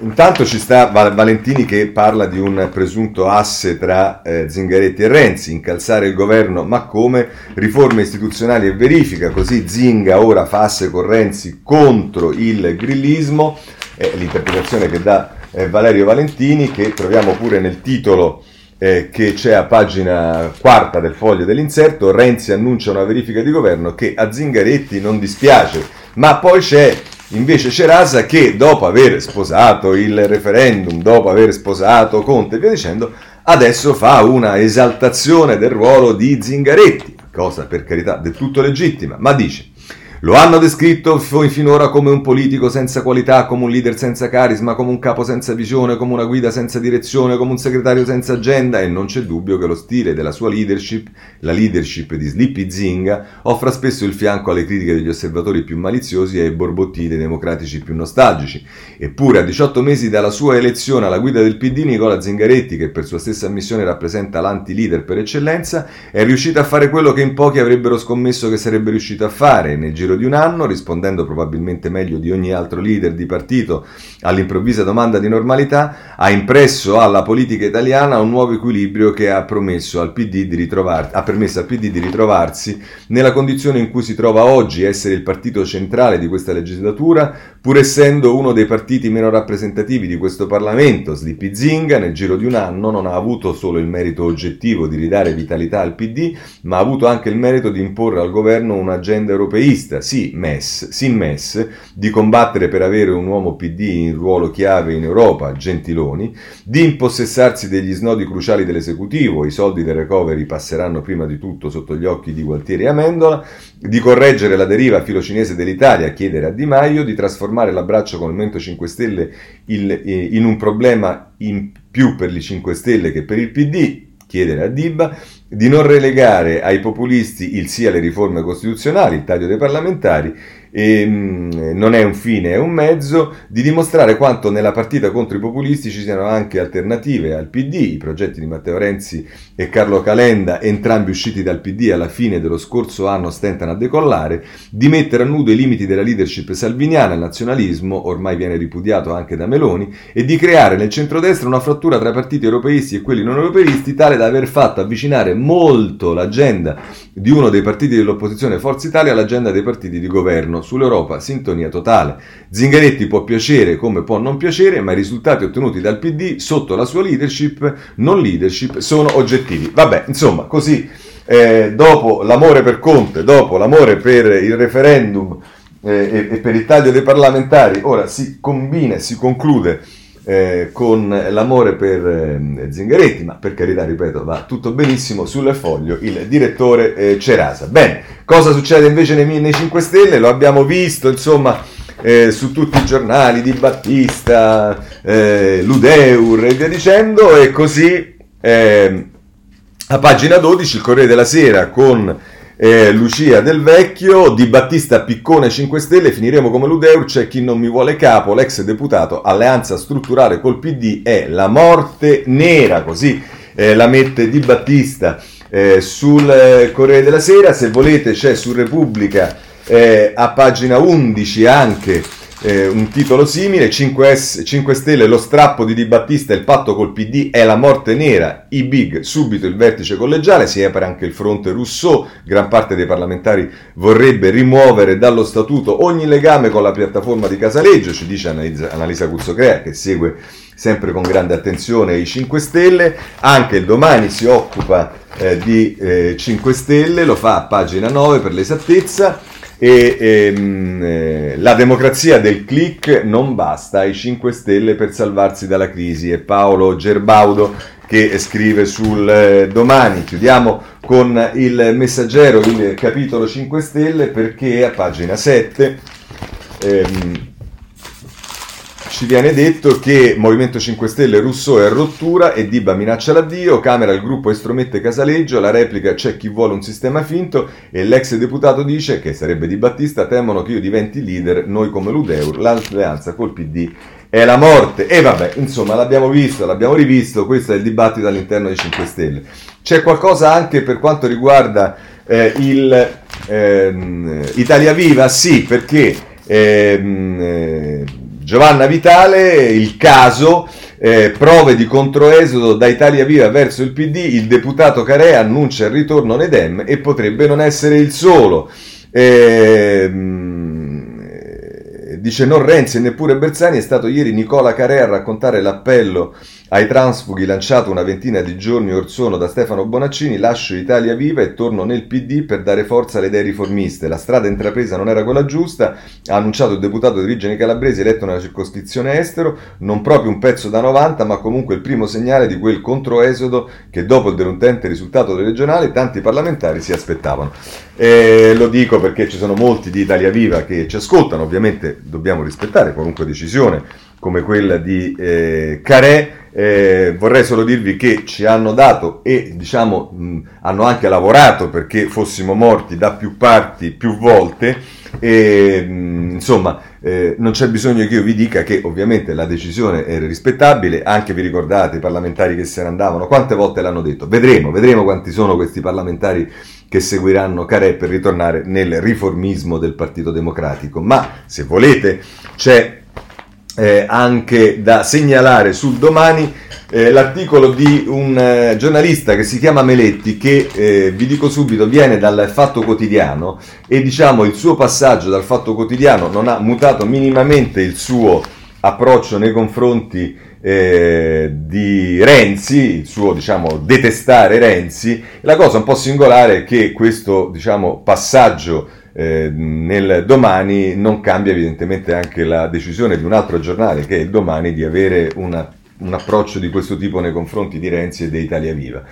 intanto ci sta Valentini che parla di un presunto asse tra eh, Zingaretti e Renzi, incalzare il governo, ma come? Riforme istituzionali e verifica, così Zinga ora fa asse con Renzi contro il grillismo, è l'interpretazione che dà eh, Valerio Valentini, che troviamo pure nel titolo eh, che c'è a pagina quarta del foglio dell'inserto, Renzi annuncia una verifica di governo che a Zingaretti non dispiace, ma poi c'è invece Cerasa che dopo aver sposato il referendum, dopo aver sposato Conte e via dicendo, adesso fa una esaltazione del ruolo di Zingaretti, cosa per carità del tutto legittima, ma dice lo hanno descritto finora come un politico senza qualità, come un leader senza carisma, come un capo senza visione, come una guida senza direzione, come un segretario senza agenda e non c'è dubbio che lo stile della sua leadership, la leadership di Slippy Zinga, offra spesso il fianco alle critiche degli osservatori più maliziosi e ai borbotti dei democratici più nostalgici. Eppure a 18 mesi dalla sua elezione alla guida del PD, Nicola Zingaretti, che per sua stessa ammissione rappresenta l'anti-leader per eccellenza, è riuscito a fare quello che in pochi avrebbero scommesso che sarebbe riuscito a fare nel giro di un anno, rispondendo probabilmente meglio di ogni altro leader di partito all'improvvisa domanda di normalità, ha impresso alla politica italiana un nuovo equilibrio che ha, di ha permesso al PD di ritrovarsi nella condizione in cui si trova oggi, essere il partito centrale di questa legislatura, pur essendo uno dei partiti meno rappresentativi di questo Parlamento. Slippi Zinga nel giro di un anno non ha avuto solo il merito oggettivo di ridare vitalità al PD, ma ha avuto anche il merito di imporre al governo un'agenda europeista richiesta, sì, MES, sì MES, di combattere per avere un uomo PD in ruolo chiave in Europa, Gentiloni, di impossessarsi degli snodi cruciali dell'esecutivo, i soldi del recovery passeranno prima di tutto sotto gli occhi di Gualtieri e Amendola, di correggere la deriva filocinese dell'Italia, chiedere a Di Maio di trasformare l'abbraccio con il Movimento 5 Stelle in un problema in più per i 5 Stelle che per il PD, chiedere a Dibba di non relegare ai populisti il sì alle riforme costituzionali, il taglio dei parlamentari, e, ehm, non è un fine, è un mezzo di dimostrare quanto nella partita contro i populisti ci siano anche alternative al PD, i progetti di Matteo Renzi e Carlo Calenda, entrambi usciti dal PD alla fine dello scorso anno, stentano a decollare, di mettere a nudo i limiti della leadership salviniana, il nazionalismo, ormai viene ripudiato anche da Meloni, e di creare nel centrodestra una frattura tra partiti europeisti e quelli non europeisti, tale da aver fatto avvicinare molto l'agenda di uno dei partiti dell'opposizione Forza Italia all'agenda dei partiti di governo sull'Europa, sintonia totale. Zingaretti può piacere come può non piacere, ma i risultati ottenuti dal PD sotto la sua leadership, non leadership, sono oggettivi. Vabbè, insomma, così eh, dopo l'amore per Conte, dopo l'amore per il referendum eh, e, e per il taglio dei parlamentari, ora si combina e si conclude eh, con l'amore per eh, Zingaretti, ma per carità, ripeto, va tutto benissimo sul foglio il direttore eh, Cerasa. Bene, cosa succede invece nei, nei 5 Stelle? Lo abbiamo visto, insomma, eh, su tutti i giornali di Battista, eh, Ludeur e via dicendo, e così eh, a pagina 12 il Corriere della Sera con eh, Lucia Del Vecchio, Di Battista Piccone 5 Stelle, finiremo come Ludeur, c'è chi non mi vuole capo, l'ex deputato, alleanza strutturale col PD è la morte nera, così eh, la mette Di Battista eh, sul eh, Corriere della Sera, se volete c'è su Repubblica eh, a pagina 11 anche eh, un titolo simile, 5S, 5 Stelle, lo strappo di Di Battista, il patto col PD è la morte nera, i big, subito il vertice collegiale, si apre anche il fronte Rousseau, gran parte dei parlamentari vorrebbe rimuovere dallo statuto ogni legame con la piattaforma di Casaleggio, ci dice Annalisa, Cuzzocrea che segue sempre con grande attenzione i 5 Stelle, anche il domani si occupa eh, di eh, 5 Stelle, lo fa a pagina 9 per l'esattezza, e ehm, eh, la democrazia del click non basta ai 5 Stelle per salvarsi dalla crisi. È Paolo Gerbaudo che scrive sul eh, domani. Chiudiamo con il messaggero, il capitolo 5 Stelle, perché a pagina 7 ehm, ci viene detto che Movimento 5 Stelle Rousseau è a rottura e Diba minaccia l'addio, Camera il gruppo estromette Casaleggio, la replica c'è chi vuole un sistema finto e l'ex deputato dice che sarebbe Di Battista temono che io diventi leader, noi come l'Udeur, l'alleanza col PD è la morte. E vabbè, insomma, l'abbiamo visto, l'abbiamo rivisto, questo è il dibattito all'interno dei 5 Stelle. C'è qualcosa anche per quanto riguarda eh, il eh, Italia Viva? Sì, perché... Ehm, eh, Giovanna Vitale, il caso, eh, prove di controesodo da Italia Viva verso il PD, il deputato Carea annuncia il ritorno Nedem e potrebbe non essere il solo. Eh, dice non Renzi e neppure Bersani, è stato ieri Nicola Carea a raccontare l'appello ai transfughi lanciato una ventina di giorni or sono da Stefano Bonaccini, lascio Italia Viva e torno nel PD per dare forza alle idee riformiste. La strada intrapresa non era quella giusta, ha annunciato il deputato di origini calabresi eletto nella circoscrizione estero, non proprio un pezzo da 90, ma comunque il primo segnale di quel controesodo che dopo il deludente risultato delle regionali tanti parlamentari si aspettavano. E lo dico perché ci sono molti di Italia Viva che ci ascoltano, ovviamente dobbiamo rispettare qualunque decisione come quella di eh, Carè eh, vorrei solo dirvi che ci hanno dato e diciamo mh, hanno anche lavorato perché fossimo morti da più parti più volte. E mh, insomma eh, non c'è bisogno che io vi dica che ovviamente la decisione è rispettabile, anche vi ricordate i parlamentari che se ne andavano, quante volte l'hanno detto, vedremo, vedremo quanti sono questi parlamentari che seguiranno Carè per ritornare nel riformismo del Partito Democratico, ma se volete c'è eh, anche da segnalare sul domani eh, l'articolo di un eh, giornalista che si chiama Meletti che eh, vi dico subito viene dal Fatto Quotidiano e diciamo il suo passaggio dal Fatto Quotidiano non ha mutato minimamente il suo approccio nei confronti eh, di Renzi, il suo diciamo detestare Renzi. La cosa un po' singolare è che questo diciamo passaggio eh, nel domani non cambia evidentemente anche la decisione di un altro giornale che è il domani di avere una, un approccio di questo tipo nei confronti di Renzi e di Italia Viva.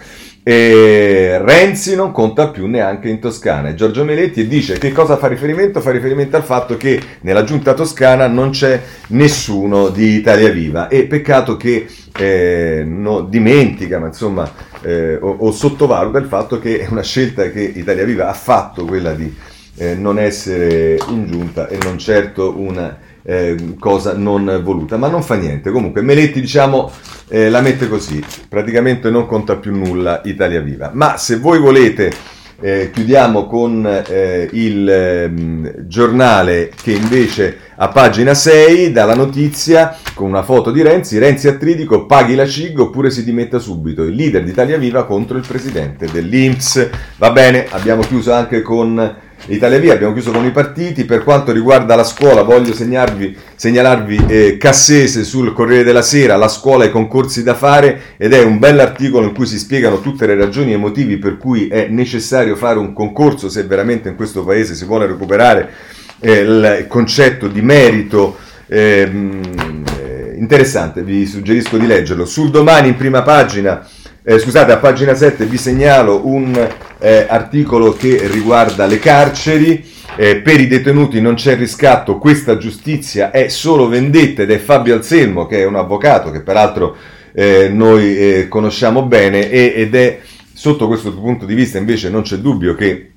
E Renzi non conta più neanche in Toscana Giorgio Meletti dice che cosa fa riferimento? Fa riferimento al fatto che nella giunta toscana non c'è nessuno di Italia Viva e peccato che eh, no, dimentica ma insomma, eh, o, o sottovaluta il fatto che è una scelta che Italia Viva ha fatto quella di eh, non essere in giunta e non certo una eh, cosa non voluta, ma non fa niente. Comunque Meletti diciamo eh, la mette così, praticamente non conta più nulla Italia Viva. Ma se voi volete eh, chiudiamo con eh, il ehm, giornale che invece a pagina 6 dà la notizia con una foto di Renzi, Renzi a Tridico paghi la CIG oppure si dimetta subito, il leader di Italia Viva contro il presidente dell'Inps. Va bene, abbiamo chiuso anche con Italia Via, abbiamo chiuso con i partiti. Per quanto riguarda la scuola, voglio segnalarvi eh, Cassese sul Corriere della Sera, la scuola e i concorsi da fare, ed è un bell'articolo in cui si spiegano tutte le ragioni e i motivi per cui è necessario fare un concorso se veramente in questo paese si vuole recuperare eh, il concetto di merito. Ehm, eh, interessante, vi suggerisco di leggerlo. Sul domani in prima pagina eh, scusate, a pagina 7 vi segnalo un eh, articolo che riguarda le carceri. Eh, per i detenuti non c'è riscatto, questa giustizia è solo vendetta ed è Fabio Alselmo, che è un avvocato che peraltro eh, noi eh, conosciamo bene e, ed è sotto questo punto di vista invece non c'è dubbio che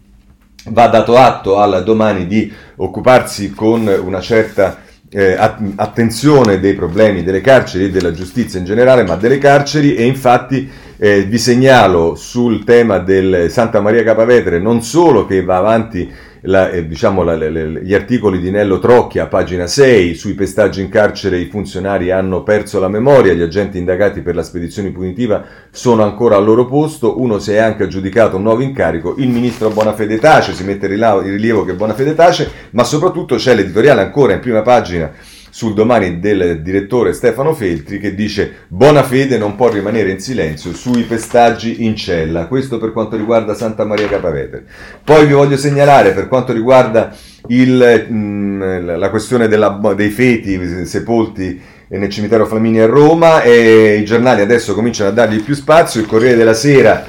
va dato atto al domani di occuparsi con una certa eh, attenzione dei problemi delle carceri e della giustizia in generale, ma delle carceri e infatti eh, vi segnalo sul tema del Santa Maria Capavetere non solo che va avanti la, eh, diciamo, la, le, le, gli articoli di Nello Trocchia, pagina 6, sui pestaggi in carcere i funzionari hanno perso la memoria, gli agenti indagati per la spedizione punitiva sono ancora al loro posto, uno si è anche aggiudicato un nuovo incarico, il ministro Bonafede tace, si mette in rilievo che Bonafede tace, ma soprattutto c'è l'editoriale ancora in prima pagina sul domani del direttore Stefano Feltri che dice buona fede non può rimanere in silenzio sui pestaggi in cella. Questo per quanto riguarda Santa Maria Capavetere. Poi vi voglio segnalare per quanto riguarda il, mm, la questione della, dei feti sepolti nel cimitero Flamini a Roma e i giornali adesso cominciano a dargli più spazio. Il Corriere della Sera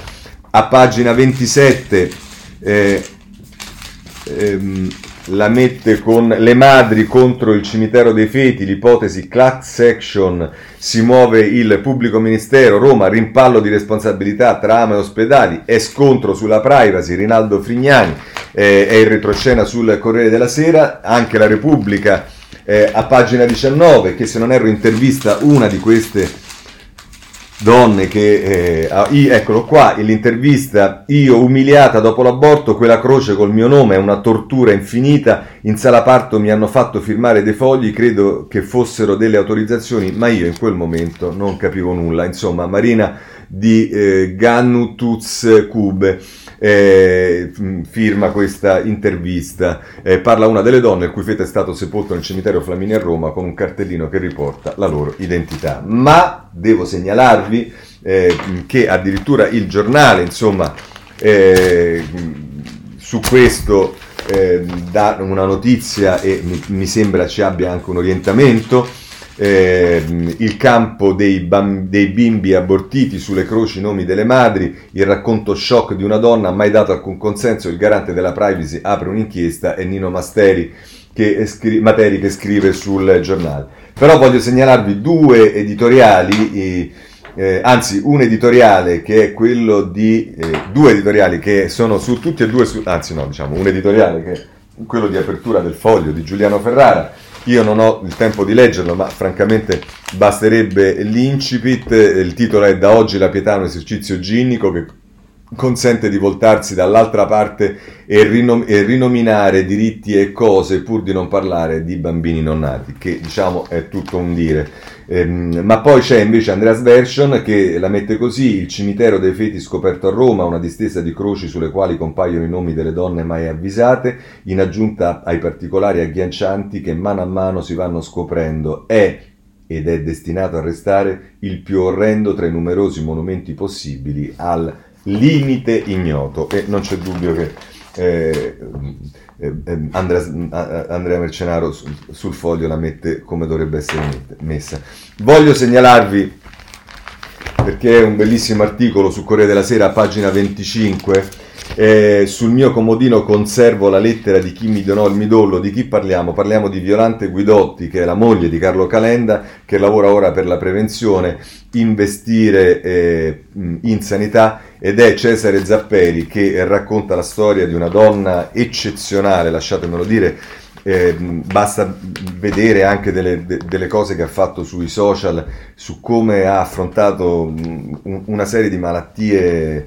a pagina 27 eh, ehm, la mette con le madri contro il cimitero dei feti, l'ipotesi class action, si muove il pubblico ministero, Roma, rimpallo di responsabilità tra AMA e ospedali, è scontro sulla privacy, Rinaldo Frignani eh, è in retroscena sul Corriere della Sera, anche la Repubblica eh, a pagina 19, che se non erro intervista una di queste donne che, eh, ah, eccolo qua, l'intervista, io umiliata dopo l'aborto, quella croce col mio nome è una tortura infinita, in sala parto mi hanno fatto firmare dei fogli, credo che fossero delle autorizzazioni, ma io in quel momento non capivo nulla, insomma Marina di eh, Gannutuz Kube eh, firma questa intervista. Eh, parla una delle donne il cui feto è stato sepolto nel cimitero Flamini a Roma con un cartellino che riporta la loro identità. Ma devo segnalarvi eh, che addirittura il giornale, insomma, eh, su questo eh, dà una notizia e mi, mi sembra ci abbia anche un orientamento eh, il campo dei, bamb- dei, bimbi abortiti sulle croci nomi delle madri, il racconto shock di una donna, mai dato alcun consenso, il garante della privacy apre un'inchiesta e Nino Masteri che, scri- Materi che scrive sul giornale. Però voglio segnalarvi due editoriali. Eh, eh, anzi un editoriale che è quello di eh, due editoriali che sono su tutti e due su, anzi no diciamo un editoriale che è quello di apertura del foglio di Giuliano Ferrara io non ho il tempo di leggerlo, ma francamente basterebbe l'incipit. Il titolo è Da oggi la pietà è un esercizio ginnico che consente di voltarsi dall'altra parte e, rinom- e, rinominare diritti e cose pur di non parlare di bambini non nati, che diciamo è tutto un dire. Ehm, ma poi c'è invece Andreas Version che la mette così, il cimitero dei feti scoperto a Roma, una distesa di croci sulle quali compaiono i nomi delle donne mai avvisate, in aggiunta ai particolari agghiaccianti che mano a mano si vanno scoprendo, è ed è destinato a restare il più orrendo tra i numerosi monumenti possibili al limite ignoto e non c'è dubbio che eh, eh, eh Andrea, Andrea, Mercenaro sul, sul foglio la mette come dovrebbe essere messa. Voglio segnalarvi, perché è un bellissimo articolo su Corriere della Sera, pagina 25, eh, sul mio comodino conservo la lettera di chi mi donò il midollo. Di chi parliamo? Parliamo di Violante Guidotti, che è la moglie di Carlo Calenda, che lavora ora per la prevenzione, investire eh, in sanità ed è Cesare Zapperi che racconta la storia di una donna eccezionale, lasciatemelo dire, eh, basta vedere anche delle, de, delle, cose che ha fatto sui social su come ha affrontato mh, una serie di malattie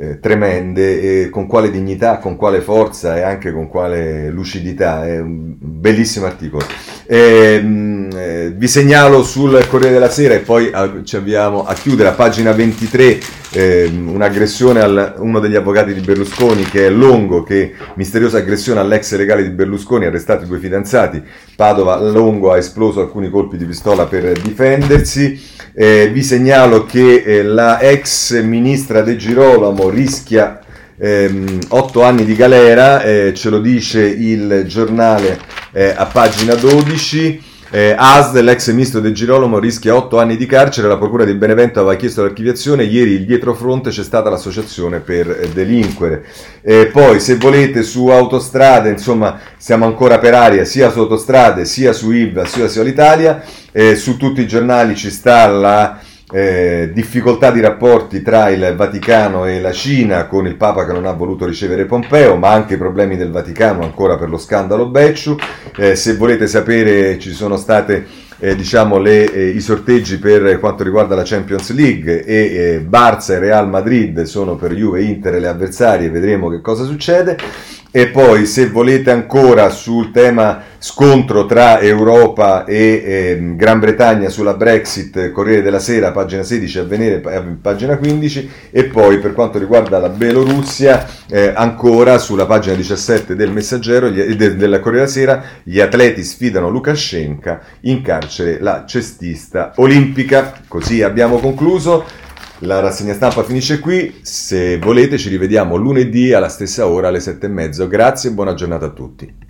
eh, tremende e con quale dignità, con quale forza e anche con quale lucidità. È un bellissimo articolo. E, mh, eh, vi segnalo sul Corriere della Sera e poi a, ci avviamo a chiudere a pagina 23 eh, un'aggressione a uno degli avvocati di Berlusconi che è Longo, che misteriosa aggressione all'ex legale di Berlusconi, arrestati due fidanzati. Padova Longo ha esploso alcuni colpi di pistola per difendersi. Eh, vi segnalo che eh, la ex ministra De Girolamo rischia ehm, 8 anni di galera, eh, ce lo dice il giornale eh, a pagina 12. Eh, ASD, l'ex ministro De Girolamo, rischia 8 anni di carcere. La Procura di Benevento aveva chiesto l'archiviazione. Ieri il dietrofronte c'è stata l'associazione per delinquere. Eh, poi, se volete, su autostrade, insomma, siamo ancora per aria sia su autostrade, sia su IVA, sia su Alitalia. Eh, su tutti i giornali ci sta la eh, difficoltà di rapporti tra il Vaticano e la Cina con il Papa che non ha voluto ricevere Pompeo, ma anche problemi del Vaticano ancora per lo scandalo Becciu. Eh, se volete sapere ci sono state eh, diciamo eh, i sorteggi per quanto riguarda la Champions League e eh, Barça e Real Madrid sono per Juve e Inter le avversarie, vedremo che cosa succede. E poi se volete ancora sul tema scontro tra Europa e eh, Gran Bretagna sulla Brexit, Corriere della Sera, pagina 16, Avvenire, pagina 15, e poi per quanto riguarda la Belorussia, eh, ancora sulla pagina 17 del Messaggero, gli, de, della Corriere della Sera, gli atleti sfidano Lukashenko in carcere la cestista olimpica. Così abbiamo concluso. La rassegna stampa finisce qui, se volete ci rivediamo lunedì alla stessa ora alle sette e mezzo. Grazie e buona giornata a tutti.